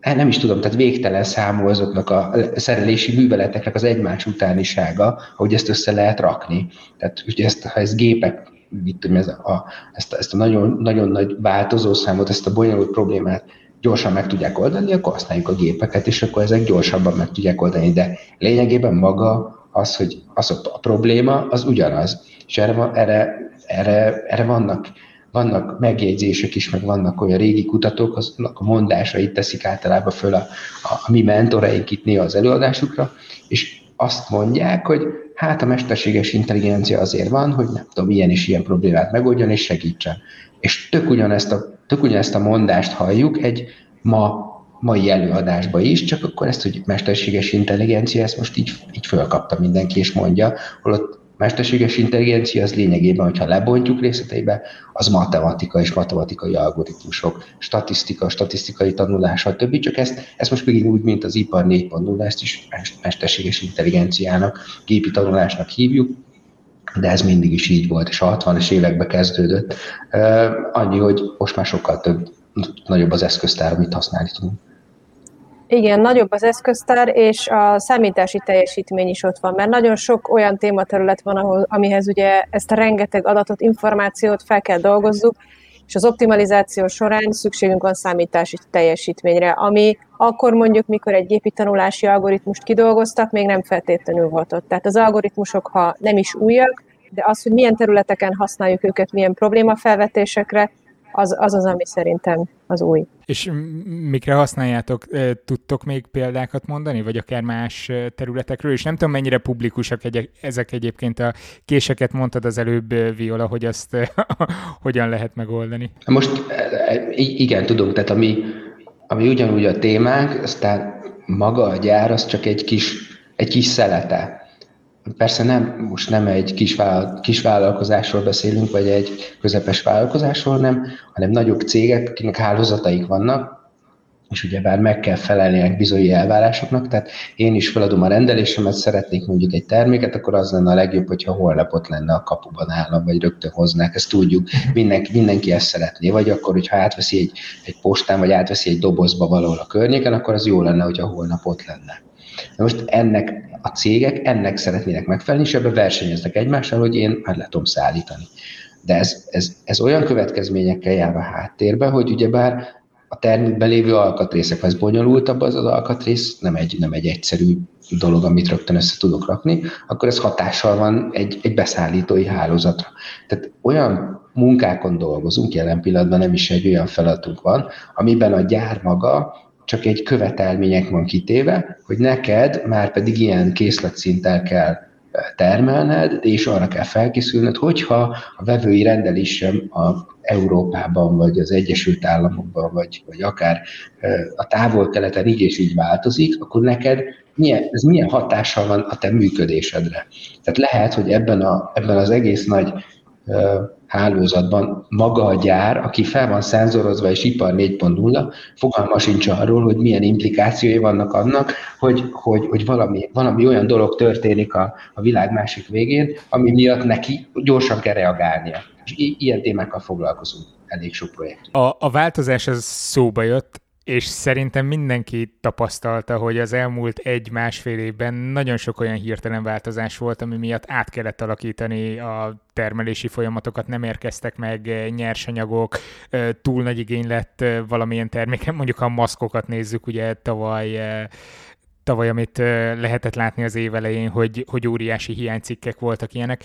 hát nem is tudom, tehát végtelen számú azoknak a szerelési műveleteknek az egymás utánisága, hogy ezt össze lehet rakni. Tehát ugye ezt, ha ez gépek mit tudom, ez a, ezt, a, ezt a nagyon, nagyon nagy változó számot, ezt a bonyolult problémát gyorsan meg tudják oldani, akkor használjuk a gépeket, és akkor ezek gyorsabban meg tudják oldani. De lényegében maga az, hogy az a probléma, az ugyanaz. És erre, erre, erre, erre vannak, vannak megjegyzések is, meg vannak olyan régi kutatók, azok a mondásait teszik általában föl a, a, a mi mentoreink itt néha az előadásukra, és azt mondják, hogy hát a mesterséges intelligencia azért van, hogy nem tudom, ilyen és ilyen problémát megoldjon és segítsen. És tök ugyanezt a, tök ugyanezt a mondást halljuk egy ma mai előadásba is, csak akkor ezt, hogy mesterséges intelligencia, ezt most így, így fölkapta mindenki, és mondja, holott mesterséges intelligencia az lényegében, hogyha lebontjuk részleteibe, az matematika és matematikai algoritmusok, statisztika, statisztikai tanulás, stb. Csak ezt, ezt most még úgy, mint az ipar 4.0, ezt is mesterséges intelligenciának, gépi tanulásnak hívjuk, de ez mindig is így volt, és a 60-es években kezdődött. Annyi, hogy most már sokkal több, nagyobb az eszköztár, amit használni tudunk. Igen, nagyobb az eszköztár, és a számítási teljesítmény is ott van, mert nagyon sok olyan tématerület van, ahol, amihez ugye ezt a rengeteg adatot, információt fel kell dolgozzuk, és az optimalizáció során szükségünk van számítási teljesítményre, ami akkor mondjuk, mikor egy gépi tanulási algoritmust kidolgoztak, még nem feltétlenül volt ott. Tehát az algoritmusok, ha nem is újak, de az, hogy milyen területeken használjuk őket, milyen problémafelvetésekre, az, az az, ami szerintem az új. És mikre használjátok? Tudtok még példákat mondani, vagy akár más területekről? És nem tudom, mennyire publikusak egy- ezek egyébként a késeket mondtad az előbb, Viola, hogy azt hogyan lehet megoldani. Most igen, tudom, tehát ami, ami ugyanúgy a témánk, aztán maga a gyár, az csak egy kis, egy kis szelete Persze nem, most nem egy kis, vállal, kis vállalkozásról beszélünk, vagy egy közepes vállalkozásról, nem, hanem nagyobb cégek, akinek hálózataik vannak, és ugyebár meg kell felelni bizonyos elvárásoknak, tehát én is feladom a rendelésemet, szeretnék mondjuk egy terméket, akkor az lenne a legjobb, hogyha holnap ott lenne a kapuban állam, vagy rögtön hoznák, ezt tudjuk, mindenki, mindenki ezt szeretné, vagy akkor, hogyha átveszi egy, egy postán, vagy átveszi egy dobozba valahol a környéken, akkor az jó lenne, hogyha holnap ott lenne. De most ennek a cégek ennek szeretnének megfelelni, és ebbe versenyeznek egymással, hogy én már le tudom szállítani. De ez, ez, ez olyan következményekkel jár a háttérbe, hogy ugyebár a termékben lévő alkatrészek, ez bonyolultabb az az alkatrész, nem egy, nem egy egyszerű dolog, amit rögtön össze tudok rakni, akkor ez hatással van egy, egy beszállítói hálózatra. Tehát olyan munkákon dolgozunk, jelen pillanatban nem is egy olyan feladatunk van, amiben a gyár maga csak egy követelmények van kitéve, hogy neked már pedig ilyen készletszinttel kell termelned, és arra kell felkészülned, hogyha a vevői rendelés sem a Európában, vagy az Egyesült Államokban, vagy, vagy akár a távol-keleten így és így változik, akkor neked milyen, ez milyen hatással van a te működésedre. Tehát lehet, hogy ebben, a, ebben az egész nagy hálózatban maga a gyár, aki fel van szenzorozva és ipar 4.0, fogalma sincs arról, hogy milyen implikációi vannak annak, hogy, hogy, hogy valami, valami olyan dolog történik a, a világ másik végén, ami miatt neki gyorsan kell reagálnia. És ilyen témákkal foglalkozunk elég sok projekt. A, a változás az szóba jött, és szerintem mindenki tapasztalta, hogy az elmúlt egy-másfél évben nagyon sok olyan hirtelen változás volt, ami miatt át kellett alakítani a termelési folyamatokat, nem érkeztek meg nyersanyagok, túl nagy igény lett valamilyen terméken, mondjuk a maszkokat nézzük, ugye tavaly tavaly, amit lehetett látni az év elején, hogy, hogy óriási hiánycikkek voltak ilyenek.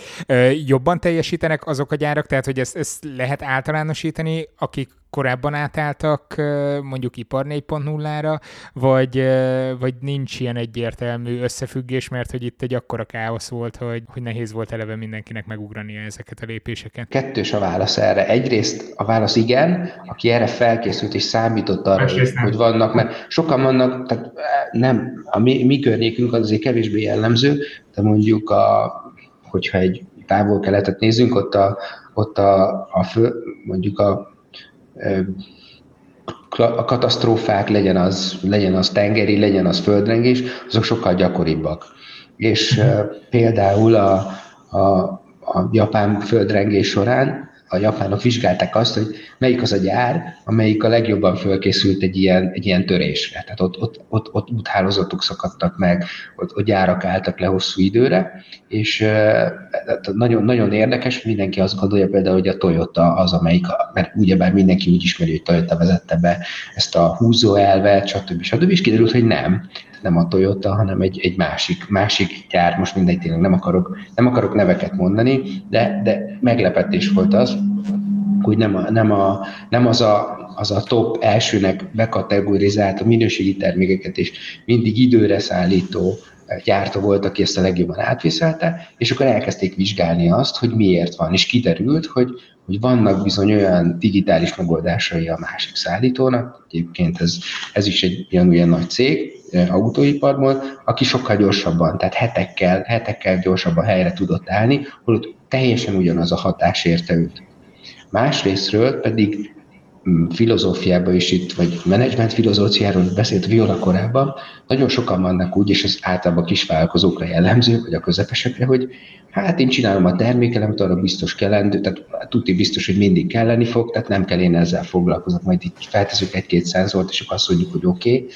Jobban teljesítenek azok a gyárak, tehát hogy ezt, ezt lehet általánosítani, akik korábban átálltak mondjuk ipar 4.0-ra, vagy, vagy nincs ilyen egyértelmű összefüggés, mert hogy itt egy akkora káosz volt, hogy, hogy nehéz volt eleve mindenkinek megugrania ezeket a lépéseket. Kettős a válasz erre. Egyrészt a válasz igen, aki erre felkészült és számított arra, hogy, hogy vannak, mert sokan vannak, tehát nem, a mi, mi környékünk az azért kevésbé jellemző, de mondjuk a, hogyha egy távol-keletet nézzünk, ott a, ott a, a fő, mondjuk a a katasztrófák, legyen az, legyen az tengeri, legyen az földrengés, azok sokkal gyakoribbak. És például a, a, a japán földrengés során a japánok vizsgálták azt, hogy melyik az a gyár, amelyik a legjobban fölkészült egy ilyen, egy ilyen törésre. Tehát ott, ott, ott, ott úthálózatok szakadtak meg, ott, ott gyárak álltak le hosszú időre, és nagyon, nagyon érdekes, mindenki azt gondolja például, hogy a Toyota az, amelyik, mert ugyebár mindenki úgy ismeri, hogy Toyota vezette be ezt a húzó elvet, stb. stb. és kiderült, hogy nem nem a Toyota, hanem egy, egy másik, másik gyár, most mindegy, tényleg nem akarok, nem akarok neveket mondani, de, de meglepetés volt az, hogy nem, a, nem, a, nem az, a, az a top elsőnek bekategorizált a minőségi termékeket és mindig időre szállító gyártó volt, aki ezt a legjobban átviszelte, és akkor elkezdték vizsgálni azt, hogy miért van, és kiderült, hogy, hogy vannak bizony olyan digitális megoldásai a másik szállítónak, egyébként ez, ez is egy ilyen olyan nagy cég, autóiparból, aki sokkal gyorsabban, tehát hetekkel, hetekkel gyorsabban helyre tudott állni, holott teljesen ugyanaz a hatás érte őt. Másrésztről pedig mm, filozófiában is itt, vagy menedzsment filozófiáról beszélt Viola korábban, nagyon sokan vannak úgy, és ez általában kisvállalkozókra jellemző, vagy a közepesekre, hogy hát én csinálom a termékelemet, arra biztos kellendő, tehát tudni biztos, hogy mindig kelleni fog, tehát nem kell én ezzel foglalkozok, majd itt felteszünk egy-két szenzort, és akkor azt mondjuk, hogy oké, okay,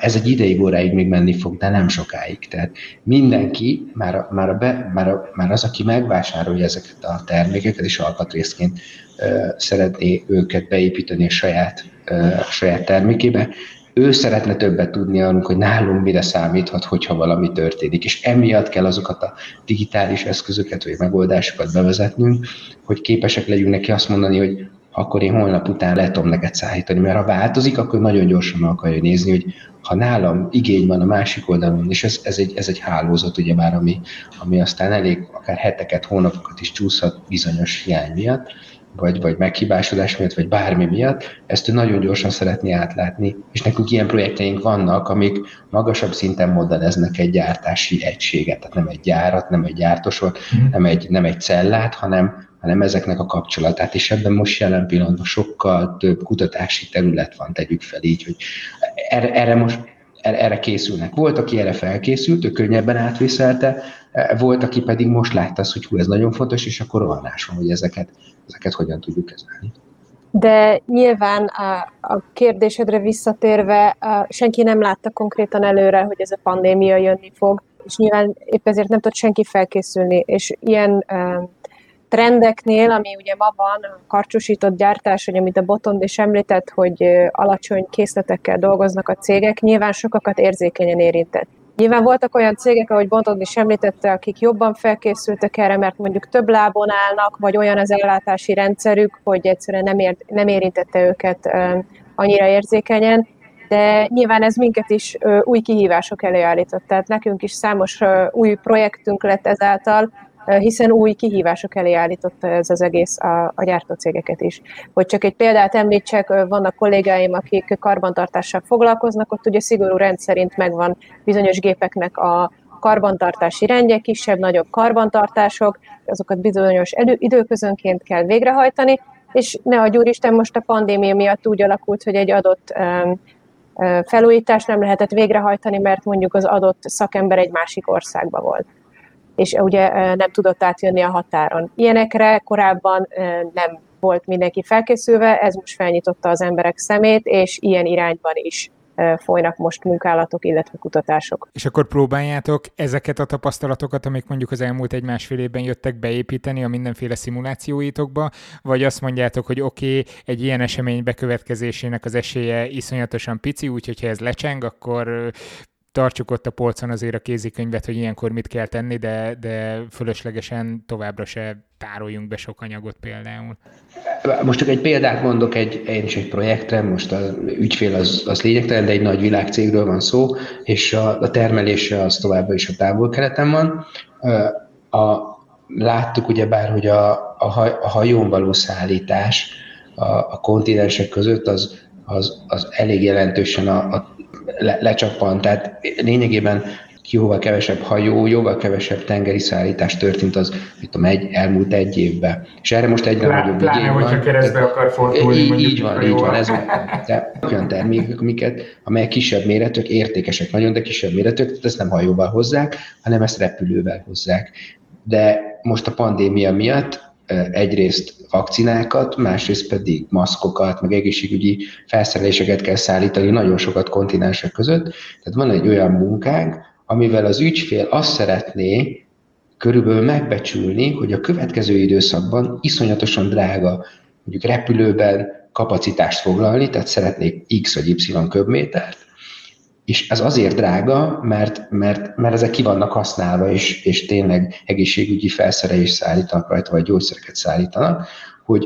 ez egy ideig óráig még menni fog, de nem sokáig. Tehát mindenki, már, már, a be, már, a, már az, aki megvásárolja ezeket a termékeket, és alkatrészként szeretné őket beépíteni a saját, a saját termékébe, ő szeretne többet tudni arról, hogy nálunk mire számíthat, hogyha valami történik, és emiatt kell azokat a digitális eszközöket vagy megoldásokat bevezetnünk, hogy képesek legyünk neki azt mondani, hogy akkor én holnap után le tudom neked szállítani, mert ha változik, akkor nagyon gyorsan meg akarja nézni, hogy ha nálam igény van a másik oldalon, és ez, ez, egy, ez egy hálózat, ugye már, ami, ami aztán elég akár heteket, hónapokat is csúszhat bizonyos hiány miatt, vagy, vagy meghibásodás miatt, vagy bármi miatt, ezt ő nagyon gyorsan szeretné átlátni, és nekünk ilyen projekteink vannak, amik magasabb szinten modelleznek egy gyártási egységet, tehát nem egy gyárat, nem egy gyártosot, mm. nem egy, nem egy cellát, hanem, hanem ezeknek a kapcsolatát, és ebben most jelen pillanatban sokkal több kutatási terület van, tegyük fel így, hogy erre, erre most erre készülnek. Volt, aki erre felkészült, ő könnyebben átviszelte, volt, aki pedig most látta azt, hogy hú, ez nagyon fontos, és akkor rohanás van, hogy ezeket, ezeket hogyan tudjuk kezelni. De nyilván a, a kérdésedre visszatérve, a, senki nem látta konkrétan előre, hogy ez a pandémia jönni fog, és nyilván épp ezért nem tud senki felkészülni, és ilyen uh, trendeknél, ami ugye ma van, a karcsúsított gyártás, hogy amit a Botond is említett, hogy alacsony készletekkel dolgoznak a cégek, nyilván sokakat érzékenyen érintett. Nyilván voltak olyan cégek, ahogy Botond is említette, akik jobban felkészültek erre, mert mondjuk több lábon állnak, vagy olyan az ellátási rendszerük, hogy egyszerűen nem, ér, nem érintette őket annyira érzékenyen, de nyilván ez minket is új kihívások elé állított. Tehát nekünk is számos új projektünk lett ezáltal, hiszen új kihívások elé állította ez az egész a, a gyártócégeket is. Hogy csak egy példát említsek, vannak kollégáim, akik karbantartással foglalkoznak, ott ugye szigorú rendszerint megvan bizonyos gépeknek a karbantartási rendje, kisebb-nagyobb karbantartások, azokat bizonyos elő, időközönként kell végrehajtani, és ne a Isten most a pandémia miatt úgy alakult, hogy egy adott felújítást nem lehetett végrehajtani, mert mondjuk az adott szakember egy másik országba volt és ugye nem tudott átjönni a határon. Ilyenekre korábban nem volt mindenki felkészülve, ez most felnyitotta az emberek szemét, és ilyen irányban is folynak most munkálatok, illetve kutatások. És akkor próbáljátok ezeket a tapasztalatokat, amik mondjuk az elmúlt egy-másfél évben jöttek beépíteni a mindenféle szimulációitokba, vagy azt mondjátok, hogy oké, okay, egy ilyen esemény bekövetkezésének az esélye iszonyatosan pici, úgyhogy ha ez lecseng, akkor tartsuk ott a polcon azért a kézikönyvet, hogy ilyenkor mit kell tenni, de, de fölöslegesen továbbra se tároljunk be sok anyagot például. Most csak egy példát mondok, egy, én is egy projektre, most a ügyfél az, az lényegtelen, de egy nagy világcégről van szó, és a, a termelése az továbbra is a távol-keleten van. A, láttuk ugyebár, hogy a, a, haj, a hajón való szállítás a, a kontinensek között az, az, az elég jelentősen a, a le, lecsappan. Tehát lényegében jóval kevesebb hajó, jóval kevesebb tengeri szállítás történt az, mit tudom, egy, elmúlt egy évben. És erre most egyre Plá, nagyobb igény van. hogyha keresztbe akar fordulni. Így, így van, így van. Ez de olyan termékek, amiket, amelyek kisebb méretűek, értékesek nagyon, de kisebb méretűek, tehát ezt nem hajóval hozzák, hanem ezt repülővel hozzák. De most a pandémia miatt egyrészt vakcinákat, másrészt pedig maszkokat, meg egészségügyi felszereléseket kell szállítani nagyon sokat kontinensek között. Tehát van egy olyan munkánk, amivel az ügyfél azt szeretné körülbelül megbecsülni, hogy a következő időszakban iszonyatosan drága, mondjuk repülőben kapacitást foglalni, tehát szeretnék X vagy Y köbmétert, és ez azért drága, mert, mert, mert ezek ki vannak használva, és, és tényleg egészségügyi felszerelést szállítanak rajta, vagy gyógyszereket szállítanak, hogy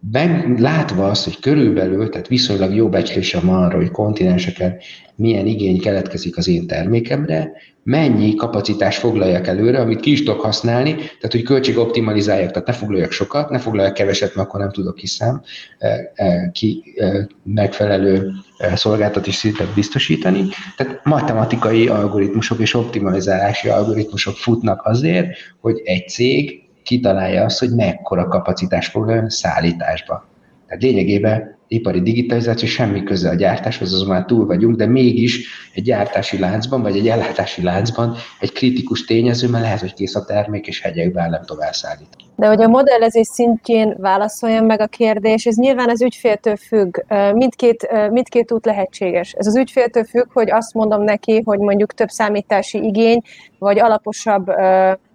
ben, látva azt, hogy körülbelül, tehát viszonylag jó becslésem van arra, hogy kontinenseken milyen igény keletkezik az én termékemre, mennyi kapacitás foglaljak előre, amit ki is tudok használni, tehát hogy költségoptimalizáljak, tehát ne foglaljak sokat, ne foglaljak keveset, mert akkor nem tudok hiszem e, e, ki e, megfelelő szolgáltatási szintet biztosítani. Tehát matematikai algoritmusok és optimalizálási algoritmusok futnak azért, hogy egy cég kitalálja azt, hogy mekkora kapacitás foglaljon szállításba. Tehát lényegében ipari digitalizáció semmi köze a gyártáshoz, azon már túl vagyunk, de mégis egy gyártási láncban, vagy egy ellátási láncban egy kritikus tényező, mert lehet, hogy kész a termék, és hegyekbe nem tovább szállít. De hogy a modellezés szintjén válaszoljam meg a kérdés, ez nyilván az ügyféltől függ. Mindkét, mindkét út lehetséges. Ez az ügyféltől függ, hogy azt mondom neki, hogy mondjuk több számítási igény, vagy alaposabb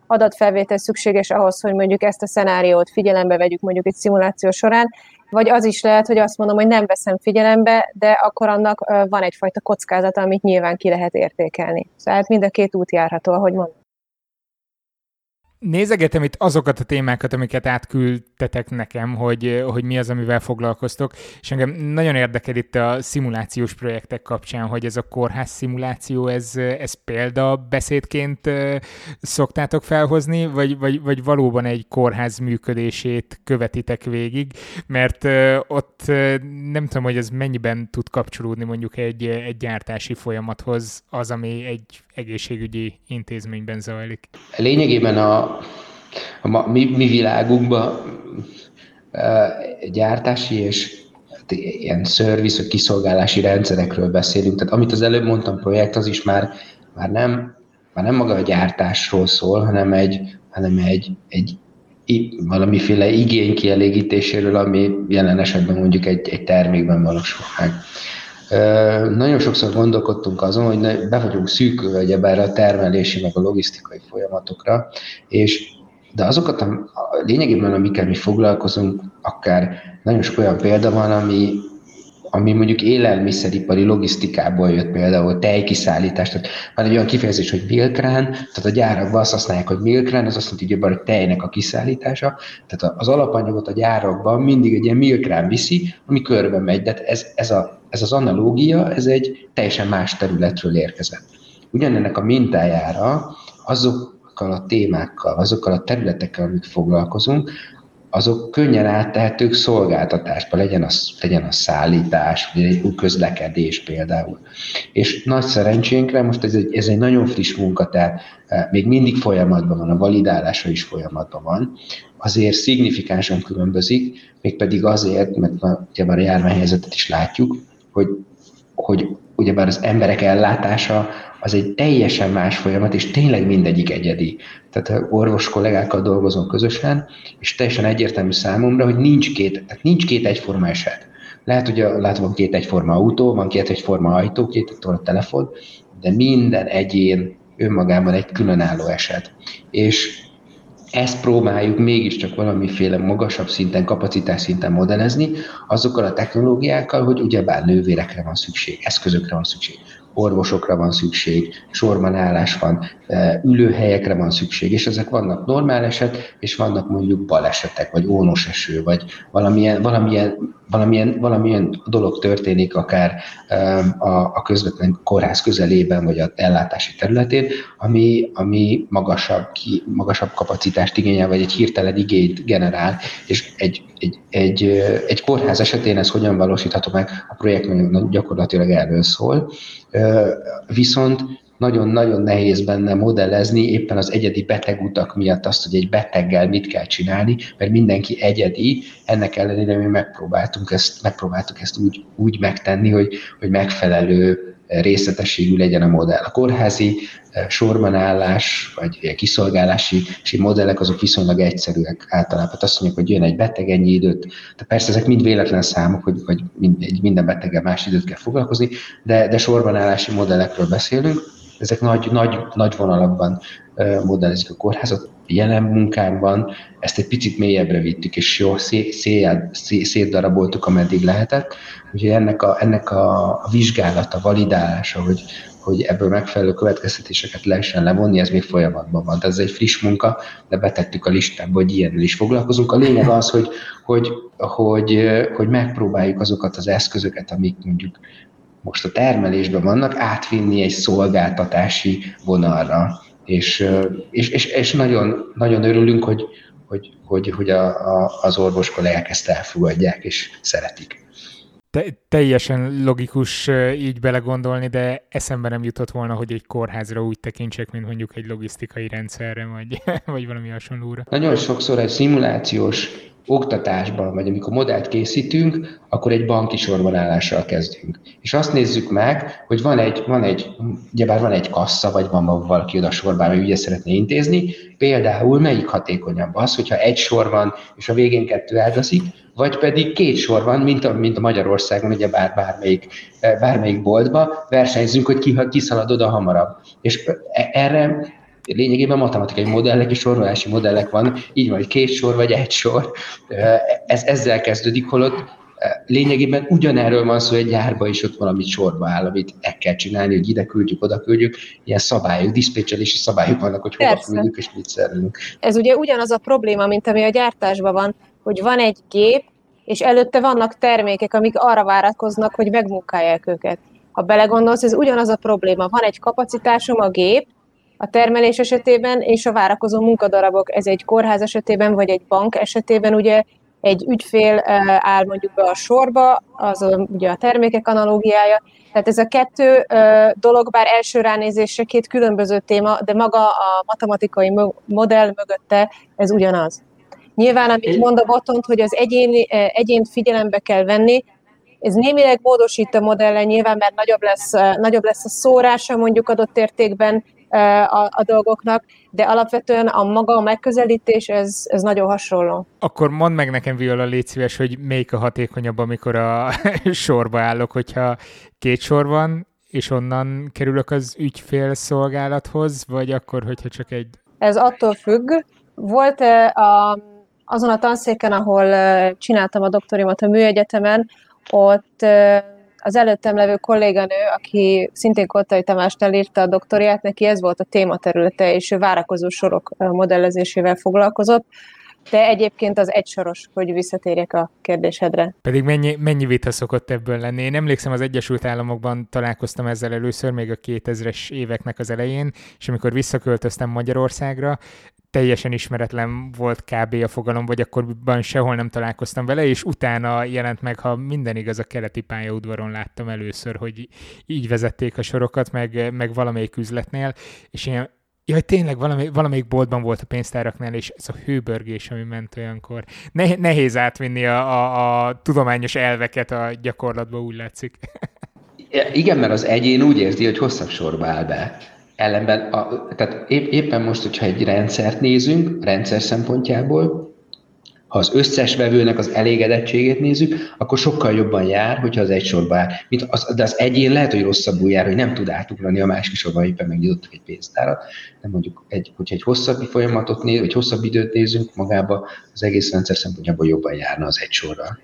adatfelvétel szükséges ahhoz, hogy mondjuk ezt a szenáriót figyelembe vegyük mondjuk egy szimuláció során, vagy az is lehet, hogy azt mondom, hogy nem veszem figyelembe, de akkor annak van egyfajta kockázata, amit nyilván ki lehet értékelni. Szóval hát mind a két út járható, ahogy mondom nézegetem itt azokat a témákat, amiket átküldtetek nekem, hogy, hogy mi az, amivel foglalkoztok, és engem nagyon érdekel itt a szimulációs projektek kapcsán, hogy ez a kórház szimuláció, ez, ez példa beszédként szoktátok felhozni, vagy, vagy, vagy valóban egy kórház működését követitek végig, mert ott nem tudom, hogy ez mennyiben tud kapcsolódni mondjuk egy, egy gyártási folyamathoz az, ami egy egészségügyi intézményben zajlik. Lényegében a, a mi, mi világunkban gyártási és ilyen vagy kiszolgálási rendszerekről beszélünk. Tehát amit az előbb mondtam, projekt, az is már, már, nem, már nem maga a gyártásról szól, hanem egy, hanem egy, egy valamiféle igény kielégítéséről, ami jelen esetben mondjuk egy, egy termékben valósul meg. Nagyon sokszor gondolkodtunk azon, hogy be vagyunk szűkülve egyebár a termelési meg a logisztikai folyamatokra, és de azokat a, a lényegében, amikkel mi foglalkozunk, akár nagyon sok olyan példa van, ami, ami mondjuk élelmiszeripari logisztikából jött például tejkiszállítás, tehát van egy olyan kifejezés, hogy milkrán, tehát a gyárakban azt használják, hogy milkrán, az azt jelenti, hogy a tejnek a kiszállítása, tehát az alapanyagot a gyárakban mindig egy ilyen milkrán viszi, ami körbe megy, de ez, ez, a, ez az analógia, ez egy teljesen más területről érkezett. Ugyanennek a mintájára azokkal a témákkal, azokkal a területekkel, amik foglalkozunk, azok könnyen áttehetők szolgáltatásba, legyen az, legyen az szállítás, vagy egy közlekedés például. És nagy szerencsénkre most ez egy, ez egy nagyon friss munka, tehát e, még mindig folyamatban van, a validálása is folyamatban van, azért szignifikánsan különbözik, mégpedig azért, mert ugye már a járványhelyzetet is látjuk, hogy, hogy ugyebár az emberek ellátása az egy teljesen más folyamat, és tényleg mindegyik egyedi. Tehát orvos kollégákkal dolgozom közösen, és teljesen egyértelmű számomra, hogy nincs két, tehát nincs két egyforma eset. Lehet, hogy lehet, van két egyforma autó, van két egyforma ajtó, két egyforma telefon, de minden egyén önmagában egy különálló eset. És ezt próbáljuk mégiscsak valamiféle magasabb szinten, kapacitás szinten modellezni, azokkal a technológiákkal, hogy ugyebár nővérekre van szükség, eszközökre van szükség, orvosokra van szükség, sorban állás van, ülőhelyekre van szükség, és ezek vannak normál eset, és vannak mondjuk balesetek, vagy ónos eső, vagy valamilyen, valamilyen, valamilyen, valamilyen dolog történik akár a, a közvetlen kórház közelében, vagy a ellátási területén, ami, ami magasabb, ki, magasabb kapacitást igényel, vagy egy hirtelen igényt generál, és egy, egy, egy, egy kórház esetén ez hogyan valósítható meg, a projekt gyakorlatilag erről szól, viszont nagyon-nagyon nehéz benne modellezni éppen az egyedi betegutak miatt azt, hogy egy beteggel mit kell csinálni, mert mindenki egyedi, ennek ellenére mi megpróbáltunk ezt, megpróbáltuk ezt úgy, úgy megtenni, hogy, hogy megfelelő részletességű legyen a modell. A kórházi sorban állás, vagy kiszolgálási modellek azok viszonylag egyszerűek általában. Azt mondjuk, hogy jön egy beteg ennyi időt, de persze ezek mind véletlen számok, hogy, vagy minden beteggel más időt kell foglalkozni, de, de sorban állási modellekről beszélünk, ezek nagy, nagy, nagy vonalakban modellezik a kórházat. Jelen munkánkban ezt egy picit mélyebbre vittük, és jó, szétdaraboltuk, ameddig lehetett. Úgyhogy ennek a, ennek a vizsgálata, validálása, hogy, hogy ebből megfelelő következtetéseket lehessen levonni, ez még folyamatban van. Tehát ez egy friss munka, de betettük a listába, hogy ilyennel is foglalkozunk. A lényeg az, hogy, hogy, hogy, hogy megpróbáljuk azokat az eszközöket, amik mondjuk most a termelésben vannak, átvinni egy szolgáltatási vonalra. És, és, és, és nagyon, nagyon örülünk, hogy, hogy, hogy, hogy a, a, az orvos kollégák ezt elfogadják és szeretik te, teljesen logikus így belegondolni, de eszembe nem jutott volna, hogy egy kórházra úgy tekintsek, mint mondjuk egy logisztikai rendszerre, vagy, vagy valami hasonlóra. Nagyon sokszor egy szimulációs oktatásban, vagy amikor modellt készítünk, akkor egy banki sorbanállással kezdünk. És azt nézzük meg, hogy van egy, van egy, ugyebár van egy kassa, vagy van valaki oda sorban, ami ugye szeretné intézni, például melyik hatékonyabb az, hogyha egy sor van, és a végén kettő eldaszik, vagy pedig két sor van, mint a, mint a Magyarországon, ugye bár, bármelyik, bármelyik boltba, versenyzünk, hogy ki, kiszalad oda hamarabb. És e, erre lényegében matematikai modellek és sorolási modellek van, így van, hogy két sor vagy egy sor. Ez ezzel kezdődik, holott lényegében ugyanerről van szó egy gyárba, és ott valamit sorba áll, amit el kell csinálni, hogy ide küldjük, oda küldjük. Ilyen szabályok, diszpécselési szabályok vannak, hogy hova Persze. küldjük és mit szerelünk. Ez ugye ugyanaz a probléma, mint ami a gyártásban van, hogy van egy gép, és előtte vannak termékek, amik arra várakoznak, hogy megmunkálják őket. Ha belegondolsz, ez ugyanaz a probléma. Van egy kapacitásom a gép, a termelés esetében, és a várakozó munkadarabok, ez egy kórház esetében, vagy egy bank esetében ugye egy ügyfél áll mondjuk be a sorba, az ugye a termékek analógiája, tehát ez a kettő dolog, bár első ránézésre két különböző téma, de maga a matematikai modell mögötte ez ugyanaz. Nyilván, amit mond a botont, hogy az egyén, egyént figyelembe kell venni, ez némileg módosít a modellen nyilván, mert nagyobb lesz, nagyobb lesz a szórása mondjuk adott értékben, a, a dolgoknak, de alapvetően a maga a megközelítés, ez, ez nagyon hasonló. Akkor mondd meg nekem, Viola, légy szíves, hogy melyik a hatékonyabb, amikor a sorba állok, hogyha két sor van, és onnan kerülök az ügyfélszolgálathoz, vagy akkor, hogyha csak egy? Ez attól függ. Volt a, azon a tanszéken, ahol csináltam a doktorimat a műegyetemen, ott az előttem levő kolléganő, aki szintén Kottai Tamásnál írta a doktoriát, neki ez volt a tématerülete, és ő várakozó sorok modellezésével foglalkozott, de egyébként az egysoros, hogy visszatérjek a kérdésedre. Pedig mennyi, mennyi vita szokott ebből lenni? Én emlékszem, az Egyesült Államokban találkoztam ezzel először, még a 2000-es éveknek az elején, és amikor visszaköltöztem Magyarországra, teljesen ismeretlen volt kb. a fogalom, vagy akkorban sehol nem találkoztam vele, és utána jelent meg, ha minden igaz, a keleti pályaudvaron láttam először, hogy így vezették a sorokat, meg, meg valamelyik üzletnél, és ilyen Jaj, tényleg valami, valamelyik boltban volt a pénztáraknál, és ez a hőbörgés, ami ment olyankor. Ne, nehéz átvinni a, a, a tudományos elveket a gyakorlatba, úgy látszik. Igen, mert az egyén úgy érzi, hogy hosszabb sorba áll be. Ellenben, a, tehát épp, éppen most, hogyha egy rendszert nézünk, rendszer szempontjából, ha az összes vevőnek az elégedettségét nézzük, akkor sokkal jobban jár, hogyha az egy sorba áll. Mint az, de az egyén lehet, hogy rosszabbul jár, hogy nem tud átugrani a másik sorba, éppen megnyitottak egy pénztárat. De mondjuk, egy, hogyha egy hosszabb folyamatot néz, vagy hosszabb időt nézünk magába, az egész rendszer szempontjából jobban járna az egy sorral.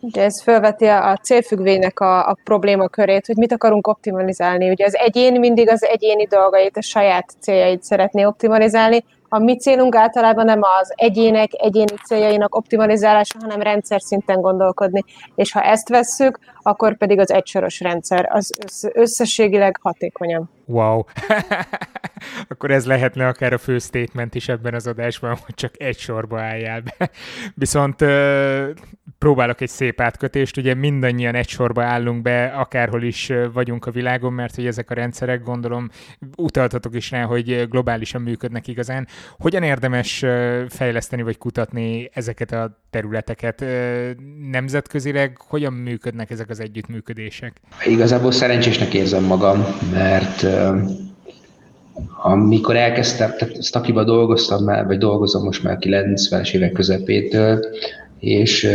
Ugye ez felveti a célfüggvénynek a, a problémakörét, hogy mit akarunk optimalizálni. Ugye az egyén mindig az egyéni dolgait, a saját céljait szeretné optimalizálni, a mi célunk általában nem az egyének, egyéni céljainak optimalizálása, hanem rendszer szinten gondolkodni. És ha ezt vesszük, akkor pedig az egysoros rendszer az összességileg hatékonyabb. Wow. akkor ez lehetne akár a fő statement is ebben az adásban, hogy csak egy sorba álljál be. Viszont próbálok egy szép átkötést, ugye mindannyian egy sorba állunk be, akárhol is vagyunk a világon, mert hogy ezek a rendszerek, gondolom, utaltatok is rá, hogy globálisan működnek igazán. Hogyan érdemes fejleszteni vagy kutatni ezeket a területeket? Nemzetközileg hogyan működnek ezek az együttműködések? Igazából szerencsésnek érzem magam, mert amikor elkezdtem, tehát Stakiba dolgoztam már, vagy dolgozom most már 90-es évek közepétől, és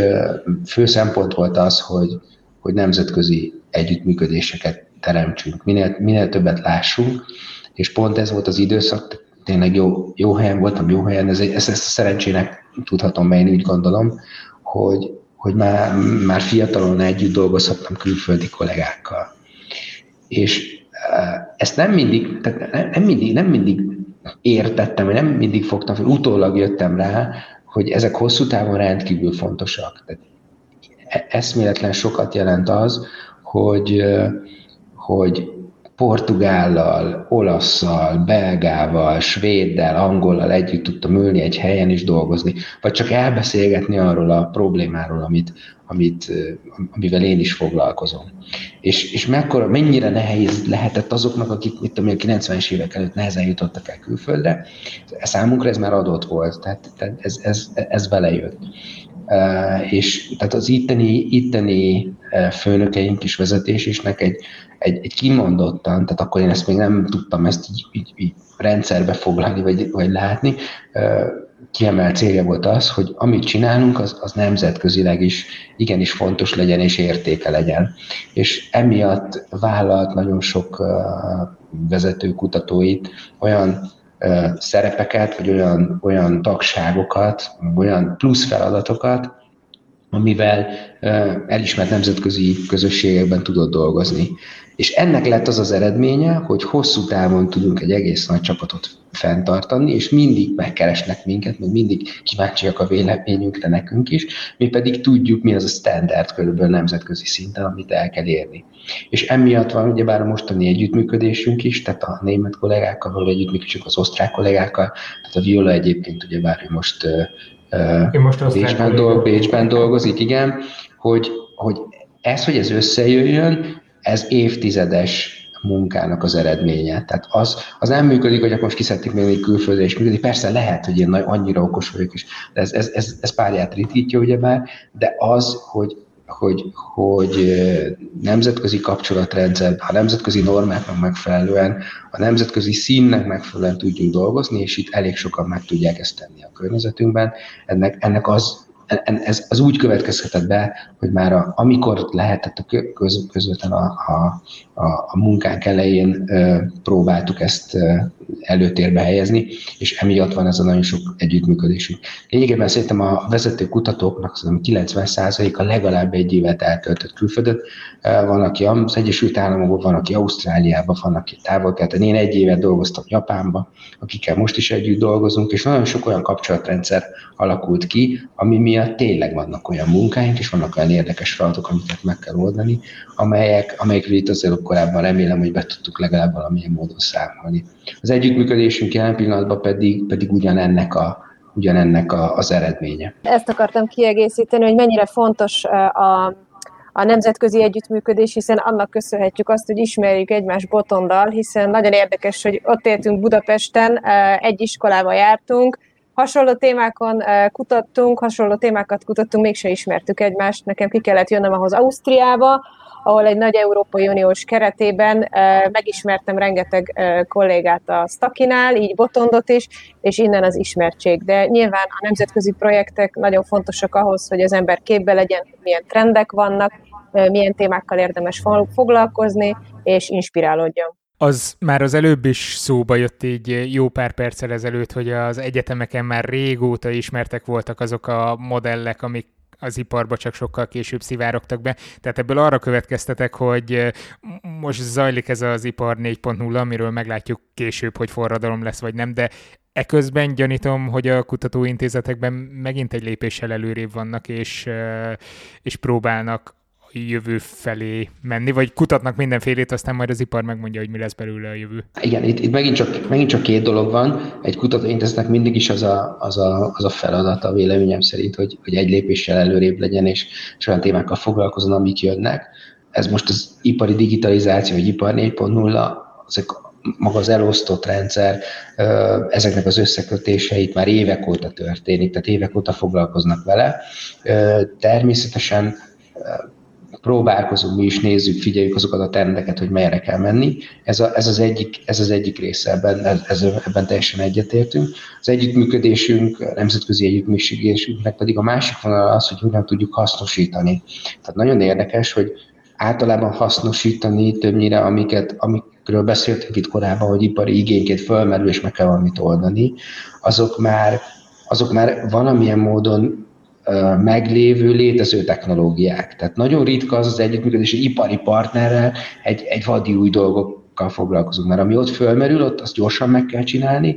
fő szempont volt az, hogy, hogy nemzetközi együttműködéseket teremtsünk, minél, minél többet lássunk, és pont ez volt az időszak, tényleg jó, jó helyen voltam, jó helyen, ez, ezt, ezt a szerencsének tudhatom be, én úgy gondolom, hogy, hogy már, már fiatalon együtt dolgozhattam külföldi kollégákkal. És ezt nem mindig, tehát nem mindig, nem mindig értettem, nem mindig fogtam fel, utólag jöttem rá, hogy ezek hosszú távon rendkívül fontosak. Tehát e, eszméletlen sokat jelent az, hogy, hogy portugállal, olaszszal, belgával, svéddel, angollal együtt tudtam ülni egy helyen és dolgozni, vagy csak elbeszélgetni arról a problémáról, amit, amit, amivel én is foglalkozom. És, és mekkora, mennyire nehéz lehetett azoknak, akik mit tudom, a 90-es évek előtt nehezen jutottak el külföldre, számunkra ez már adott volt, tehát, tehát ez, ez, ez belejött. Uh, és tehát az itteni, itteni főnökeink is vezetés is egy, egy, egy kimondottan, tehát akkor én ezt még nem tudtam ezt így, így, így rendszerbe foglalni, vagy, vagy látni, kiemelt célja volt az, hogy amit csinálunk, az, az nemzetközileg is igenis fontos legyen és értéke legyen. És emiatt vállalt nagyon sok vezető kutatóit olyan szerepeket, vagy olyan, olyan tagságokat, olyan plusz feladatokat, amivel elismert nemzetközi közösségekben tudott dolgozni. És ennek lett az az eredménye, hogy hosszú távon tudunk egy egész nagy csapatot fenntartani, és mindig megkeresnek minket, meg mindig kíváncsiak a véleményünkre nekünk is, mi pedig tudjuk, mi az a standard körülbelül nemzetközi szinten, amit el kell érni. És emiatt van ugyebár a mostani együttműködésünk is, tehát a német kollégákkal való együttműködésünk, az osztrák kollégákkal, tehát a Viola egyébként ugyebár most, uh, most Bécsben, dolg, Bécsben dolgozik, igen, hogy, hogy ez, hogy ez összejöjjön, ez évtizedes munkának az eredménye. Tehát az, az nem működik, hogy akkor most kiszedték még külföldre és működik. Persze lehet, hogy én annyira okos vagyok de ez, ez, ez, ez párját ritítja ugyebár, de az, hogy hogy, hogy nemzetközi kapcsolatrendszer, a nemzetközi normáknak megfelelően, a nemzetközi színnek megfelelően tudjunk dolgozni, és itt elég sokan meg tudják ezt tenni a környezetünkben. Ennek, ennek az ez, az úgy következhetett be, hogy már a, amikor lehetett a köz, közvetlen a, a, a, a munkánk elején próbáltuk ezt előtérbe helyezni, és emiatt van ez a nagyon sok együttműködésünk. Lényegében szerintem a vezető kutatóknak szerintem 90%-a legalább egy évet eltöltött külföldön. Van, aki az Egyesült Államokban, van, aki Ausztráliában, van, aki távol keleten. Én egy évet dolgoztam Japánban, akikkel most is együtt dolgozunk, és nagyon sok olyan kapcsolatrendszer alakult ki, ami miatt tényleg vannak olyan munkáink, és vannak olyan érdekes feladatok, amiket meg kell oldani, amelyek, amelyekről itt azért korábban remélem, hogy be tudtuk legalább valamilyen módon számolni. Az együttműködésünk jelen pillanatban pedig, pedig ugyanennek a, ugyanennek a, az eredménye. Ezt akartam kiegészíteni, hogy mennyire fontos a, a nemzetközi együttműködés, hiszen annak köszönhetjük azt, hogy ismerjük egymás botondal, hiszen nagyon érdekes, hogy ott éltünk Budapesten, egy iskolába jártunk, hasonló témákon kutattunk, hasonló témákat kutattunk, mégse ismertük egymást. Nekem ki kellett jönnöm ahhoz Ausztriába, ahol egy nagy Európai Uniós keretében megismertem rengeteg kollégát a Stakinál, így Botondot is, és innen az ismertség. De nyilván a nemzetközi projektek nagyon fontosak ahhoz, hogy az ember képbe legyen, milyen trendek vannak, milyen témákkal érdemes foglalkozni, és inspirálódjon az már az előbb is szóba jött így jó pár perccel ezelőtt, hogy az egyetemeken már régóta ismertek voltak azok a modellek, amik az iparba csak sokkal később szivárogtak be. Tehát ebből arra következtetek, hogy most zajlik ez az ipar 4.0, amiről meglátjuk később, hogy forradalom lesz vagy nem, de Eközben gyanítom, hogy a kutatóintézetekben megint egy lépéssel előrébb vannak, és, és próbálnak jövő felé menni, vagy kutatnak mindenfélét, aztán majd az ipar megmondja, hogy mi lesz belőle a jövő. Igen, itt, itt megint, csak, megint csak két dolog van. Egy kutatóintézetnek mindig is az a, az a, az a feladata véleményem szerint, hogy, hogy egy lépéssel előrébb legyen, és, és olyan témákkal foglalkozon, amik jönnek. Ez most az ipari digitalizáció, vagy ipar 4.0, ezek maga az elosztott rendszer, ezeknek az összekötéseit már évek óta történik, tehát évek óta foglalkoznak vele. Természetesen próbálkozunk, mi is nézzük, figyeljük azokat a trendeket, hogy merre kell menni. Ez, a, ez, az, egyik, ez az egyik része, ebben, ez, ebben teljesen egyetértünk. Az együttműködésünk, a nemzetközi együttműködésünknek pedig a másik vonal az, hogy hogyan tudjuk hasznosítani. Tehát nagyon érdekes, hogy általában hasznosítani többnyire, amiket, amikről beszéltünk itt korábban, hogy ipari igényként fölmerül, és meg kell valamit oldani, azok már, azok már valamilyen módon meglévő, létező technológiák. Tehát nagyon ritka az az együttműködés egy ipari partnerrel egy, egy vadi új dolgok foglalkozunk, mert ami ott fölmerül, ott azt gyorsan meg kell csinálni.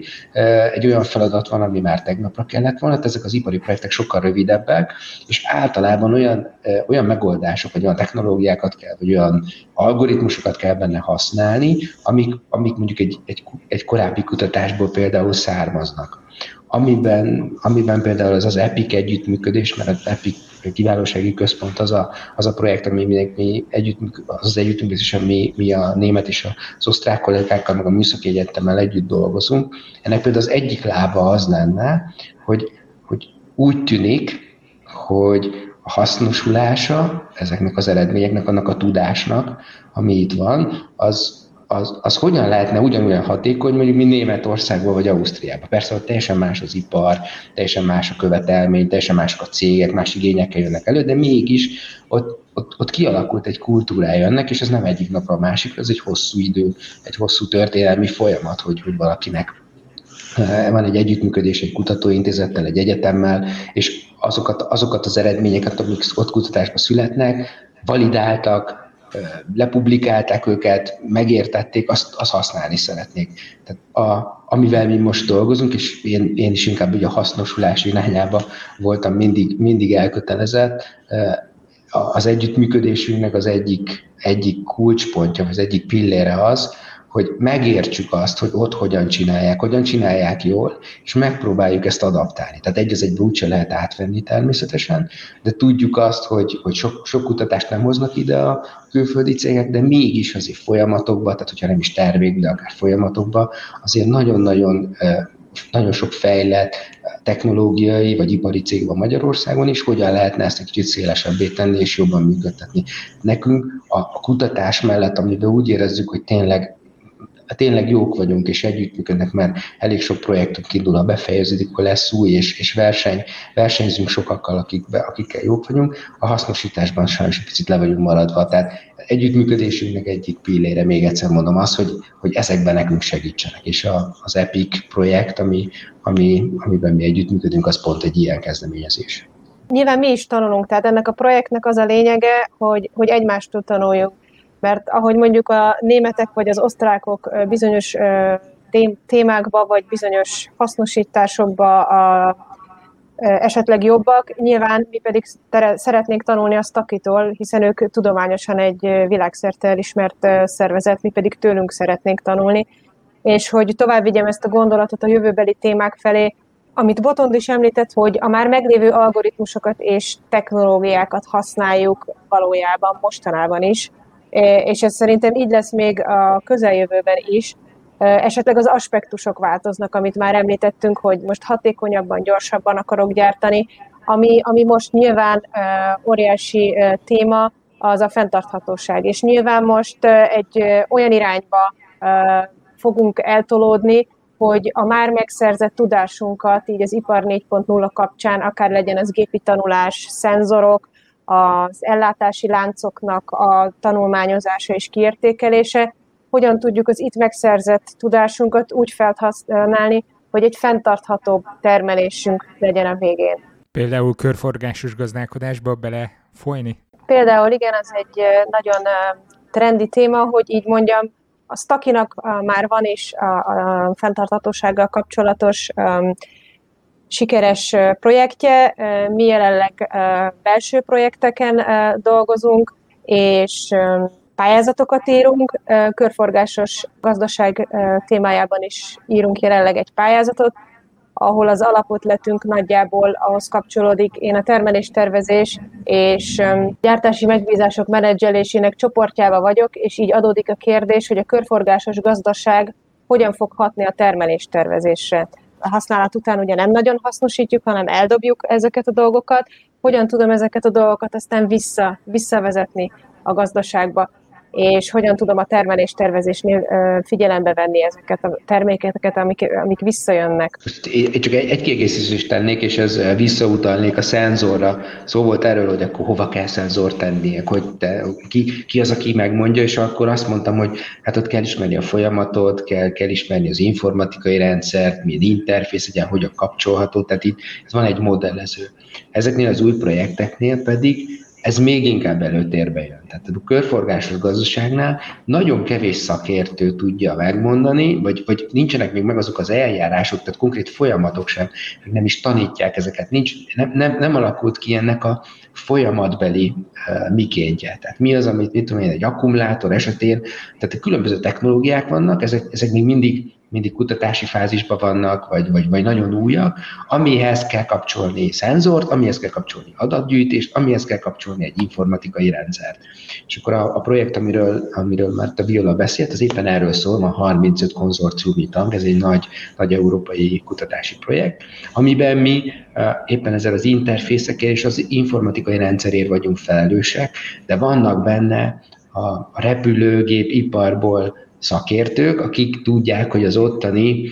Egy olyan feladat van, ami már tegnapra kellett volna, ezek az ipari projektek sokkal rövidebbek, és általában olyan, olyan megoldások, vagy olyan technológiákat kell, vagy olyan algoritmusokat kell benne használni, amik, amik mondjuk egy, egy, egy korábbi kutatásból például származnak amiben, amiben például az az EPIC együttműködés, mert az EPIC kiválósági központ az a, az a projekt, ami mi, mi együtt, az, az együttműködés, ami mi a német és az osztrák kollégákkal, meg a műszaki egyetemmel együtt dolgozunk. Ennek például az egyik lába az lenne, hogy, hogy úgy tűnik, hogy a hasznosulása ezeknek az eredményeknek, annak a tudásnak, ami itt van, az az, az hogyan lehetne ugyanolyan hatékony, mondjuk, mint Németországban vagy Ausztriában. Persze, ott teljesen más az ipar, teljesen más a követelmény, teljesen mások a cégek, más igényekkel jönnek elő, de mégis ott, ott, ott kialakult egy kultúrája ennek, és ez nem egyik napra a másik, ez egy hosszú idő, egy hosszú történelmi folyamat, hogy, hogy valakinek eh, van egy együttműködés egy kutatóintézettel, egy egyetemmel, és azokat, azokat az eredményeket, amik ott kutatásban születnek, validáltak, lepublikálták őket, megértették, azt, azt használni szeretnék. Tehát a, amivel mi most dolgozunk, és én, én is inkább ugye a hasznosulás irányába voltam mindig, mindig elkötelezett, az együttműködésünknek az egyik, egyik kulcspontja, vagy az egyik pillére az, hogy megértsük azt, hogy ott hogyan csinálják, hogyan csinálják jól, és megpróbáljuk ezt adaptálni. Tehát egy az egy úgyse lehet átvenni természetesen, de tudjuk azt, hogy, hogy sok, sok kutatást nem hoznak ide a külföldi cégek, de mégis azért folyamatokba, tehát hogyha nem is termék, de akár folyamatokba, azért nagyon-nagyon nagyon sok fejlett technológiai vagy ipari cég van Magyarországon is, hogyan lehetne ezt egy kicsit szélesebbé tenni és jobban működtetni. Nekünk a, a kutatás mellett, amiben úgy érezzük, hogy tényleg tényleg jók vagyunk és együttműködnek, mert elég sok projektünk indul, a befejeződik, akkor lesz új, és, és verseny, versenyzünk sokakkal, akikbe, akikkel jók vagyunk, a hasznosításban sajnos picit le vagyunk maradva. Tehát együttműködésünknek egyik pillére, még egyszer mondom, az, hogy, hogy ezekben nekünk segítsenek. És a, az EPIC projekt, ami, ami, amiben mi együttműködünk, az pont egy ilyen kezdeményezés. Nyilván mi is tanulunk, tehát ennek a projektnek az a lényege, hogy, hogy egymástól tanuljuk mert ahogy mondjuk a németek vagy az osztrákok bizonyos témákba, vagy bizonyos hasznosításokba a, esetleg jobbak, nyilván mi pedig szeretnénk tanulni a Stakitól, hiszen ők tudományosan egy világszerte elismert szervezet, mi pedig tőlünk szeretnénk tanulni, és hogy tovább vigyem ezt a gondolatot a jövőbeli témák felé, amit Botond is említett, hogy a már meglévő algoritmusokat és technológiákat használjuk valójában mostanában is, és ez szerintem így lesz még a közeljövőben is. Esetleg az aspektusok változnak, amit már említettünk, hogy most hatékonyabban, gyorsabban akarok gyártani, ami, ami most nyilván óriási téma, az a fenntarthatóság. És nyilván most egy olyan irányba fogunk eltolódni, hogy a már megszerzett tudásunkat, így az ipar 4.0 kapcsán, akár legyen az gépi tanulás, szenzorok, az ellátási láncoknak a tanulmányozása és kiértékelése, hogyan tudjuk az itt megszerzett tudásunkat úgy felhasználni, hogy egy fenntarthatóbb termelésünk legyen a végén. Például körforgásos gazdálkodásba bele folyni? Például igen, az egy nagyon trendi téma, hogy így mondjam, a Stakinak már van is a, a fenntarthatósággal kapcsolatos sikeres projektje. Mi jelenleg belső projekteken dolgozunk, és pályázatokat írunk. Körforgásos gazdaság témájában is írunk jelenleg egy pályázatot, ahol az alapot letünk nagyjából ahhoz kapcsolódik. Én a termeléstervezés és gyártási megbízások menedzselésének csoportjába vagyok, és így adódik a kérdés, hogy a körforgásos gazdaság hogyan fog hatni a termeléstervezésre a használat után ugye nem nagyon hasznosítjuk, hanem eldobjuk ezeket a dolgokat, hogyan tudom ezeket a dolgokat aztán vissza, visszavezetni a gazdaságba. És hogyan tudom a termelés tervezésnél figyelembe venni ezeket a termékeket, amik, amik visszajönnek. Én csak egy, egy kiegészítést tennék, és ez visszautalnék a szenzorra. Szó volt erről, hogy akkor hova kell szenzor tenni, hogy te, ki, ki az, aki megmondja, és akkor azt mondtam, hogy hát ott kell ismerni a folyamatot, kell, kell ismerni az informatikai rendszert, milyen interfész, ugye, hogyan kapcsolható, tehát itt ez van egy modellező. Ezeknél az új projekteknél pedig ez még inkább előtérbe jön. Tehát a körforgásos gazdaságnál nagyon kevés szakértő tudja megmondani, vagy, vagy nincsenek még meg azok az eljárások, tehát konkrét folyamatok sem, nem is tanítják ezeket, nincs, nem, nem, nem alakult ki ennek a folyamatbeli uh, mikéntje. Tehát mi az, amit, mit tudom én, egy akkumulátor esetén, tehát a különböző technológiák vannak, ezek, ezek még mindig mindig kutatási fázisban vannak, vagy, vagy, vagy nagyon újak, amihez kell kapcsolni szenzort, amihez kell kapcsolni adatgyűjtést, amihez kell kapcsolni egy informatikai rendszert. És akkor a, a projekt, amiről, amiről már a Viola beszélt, az éppen erről szól, a 35 konzorciumi tank, ez egy nagy, nagy európai kutatási projekt, amiben mi éppen ezzel az interfészekkel és az informatikai rendszerért vagyunk felelősek, de vannak benne a repülőgép iparból szakértők, akik tudják, hogy az ottani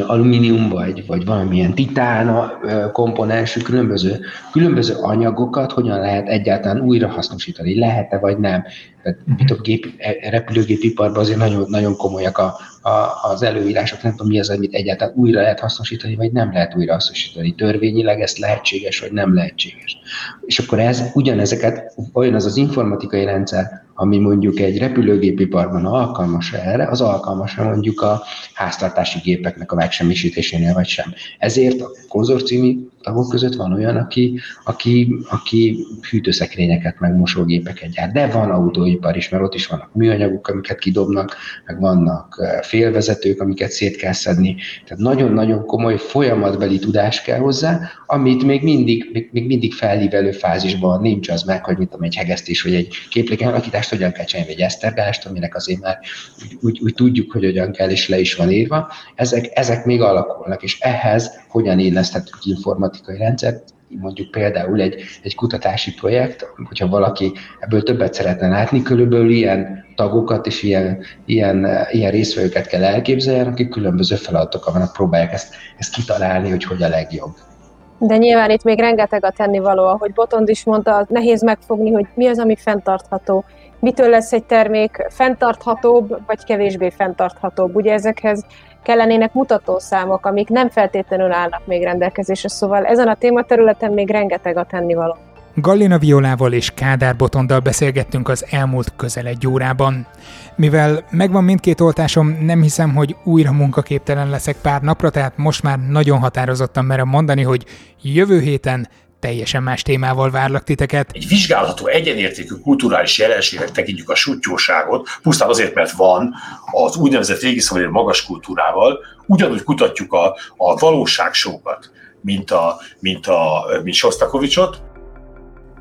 alumínium vagy, vagy valamilyen titán komponensű különböző, különböző anyagokat hogyan lehet egyáltalán újra hasznosítani, lehet-e vagy nem. Tehát uh-huh. gép, e, repülőgépiparban azért nagyon, nagyon komolyak a, a, az előírások, nem tudom mi az, amit egyáltalán újra lehet hasznosítani, vagy nem lehet újra hasznosítani. Törvényileg ez lehetséges, vagy nem lehetséges. És akkor ez ugyanezeket, olyan az az informatikai rendszer, ami mondjuk egy repülőgépiparban alkalmas erre, az alkalmas mondjuk a háztartási gépeknek a megsemmisítésénél, vagy sem. Ezért a konzorciumi tagok között van olyan, aki, aki, aki hűtőszekrényeket, meg mosógépeket gyárt, de van autóipar is, mert ott is vannak műanyagok, amiket kidobnak, meg vannak félvezetők, amiket szét kell szedni. Tehát nagyon-nagyon komoly folyamatbeli tudás kell hozzá, amit még mindig, még, még mindig felívelő fázisban nincs az meg, hogy mit egy hegesztés, vagy egy képlékenalakítást hogyan kell csinálni, vagy esztergálást, aminek azért már úgy, úgy, úgy, tudjuk, hogy hogyan kell, és le is van írva. Ezek, ezek még alakulnak, és ehhez hogyan illeszthetünk informatikai rendszert, mondjuk például egy, egy kutatási projekt, hogyha valaki ebből többet szeretne látni, körülbelül ilyen tagokat és ilyen, ilyen, ilyen részvevőket kell elképzelni, akik különböző feladatokkal vannak, próbálják ezt, ezt kitalálni, hogy hogy a legjobb. De nyilván itt még rengeteg a tennivaló, ahogy Botond is mondta, nehéz megfogni, hogy mi az, ami fenntartható. Mitől lesz egy termék fenntarthatóbb, vagy kevésbé fenntarthatóbb. Ugye ezekhez kellenének mutatószámok, amik nem feltétlenül állnak még rendelkezésre, szóval ezen a tématerületen még rengeteg a tennivaló. Gallina Violával és Kádár Botondal beszélgettünk az elmúlt közel egy órában. Mivel megvan mindkét oltásom, nem hiszem, hogy újra munkaképtelen leszek pár napra, tehát most már nagyon határozottan merem mondani, hogy jövő héten teljesen más témával várlak titeket. Egy vizsgálható egyenértékű kulturális jelenségnek tekintjük a sutyóságot, pusztán azért, mert van az úgynevezett régi magas kultúrával, ugyanúgy kutatjuk a, a valóságsókat, mint, a, mint, a, mint Sostakovicsot.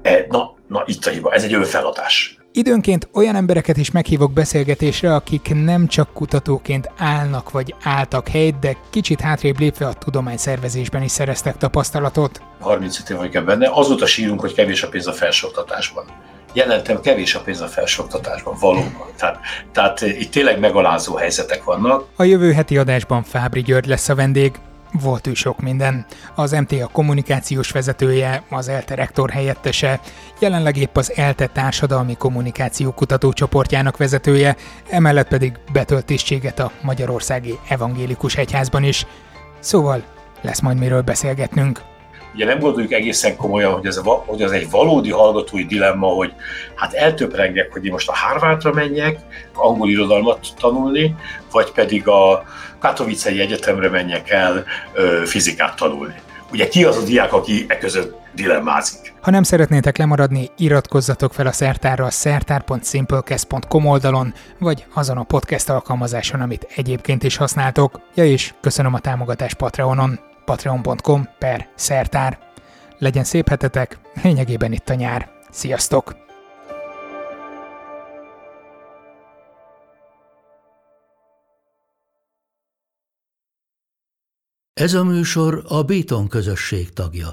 E, na, na, itt a hiba, ez egy önfeladás. Időnként olyan embereket is meghívok beszélgetésre, akik nem csak kutatóként állnak vagy álltak helyt, de kicsit hátrébb lépve a tudományszervezésben is szereztek tapasztalatot. 35 év vagyok benne, azóta sírunk, hogy kevés a pénz a felsőoktatásban. Jelentem, kevés a pénz a felsőoktatásban, valóban. Tehát, tehát itt tényleg megalázó helyzetek vannak. A jövő heti adásban Fábri György lesz a vendég, volt ő sok minden. Az MTA kommunikációs vezetője, az ELTE rektor helyettese, jelenleg épp az ELTE társadalmi kommunikáció kutatócsoportjának vezetője, emellett pedig betölt tisztséget a Magyarországi Evangélikus Egyházban is. Szóval lesz majd miről beszélgetnünk. Ugye nem gondoljuk egészen komolyan, hogy ez, a, hogy ez egy valódi hallgatói dilemma, hogy hát eltöprengek, hogy én most a Harvardra menjek, angol irodalmat tanulni, vagy pedig a Katowice Egyetemre menjek el ö, fizikát tanulni. Ugye ki az a diák, aki e között dilemmázik? Ha nem szeretnétek lemaradni, iratkozzatok fel a szertárra a szertár.simplecast.com oldalon, vagy azon a podcast alkalmazáson, amit egyébként is használtok. Ja és köszönöm a támogatást Patreonon patreon.com per szertár. Legyen szép hetetek, lényegében itt a nyár. Sziasztok! Ez a műsor a Béton közösség tagja.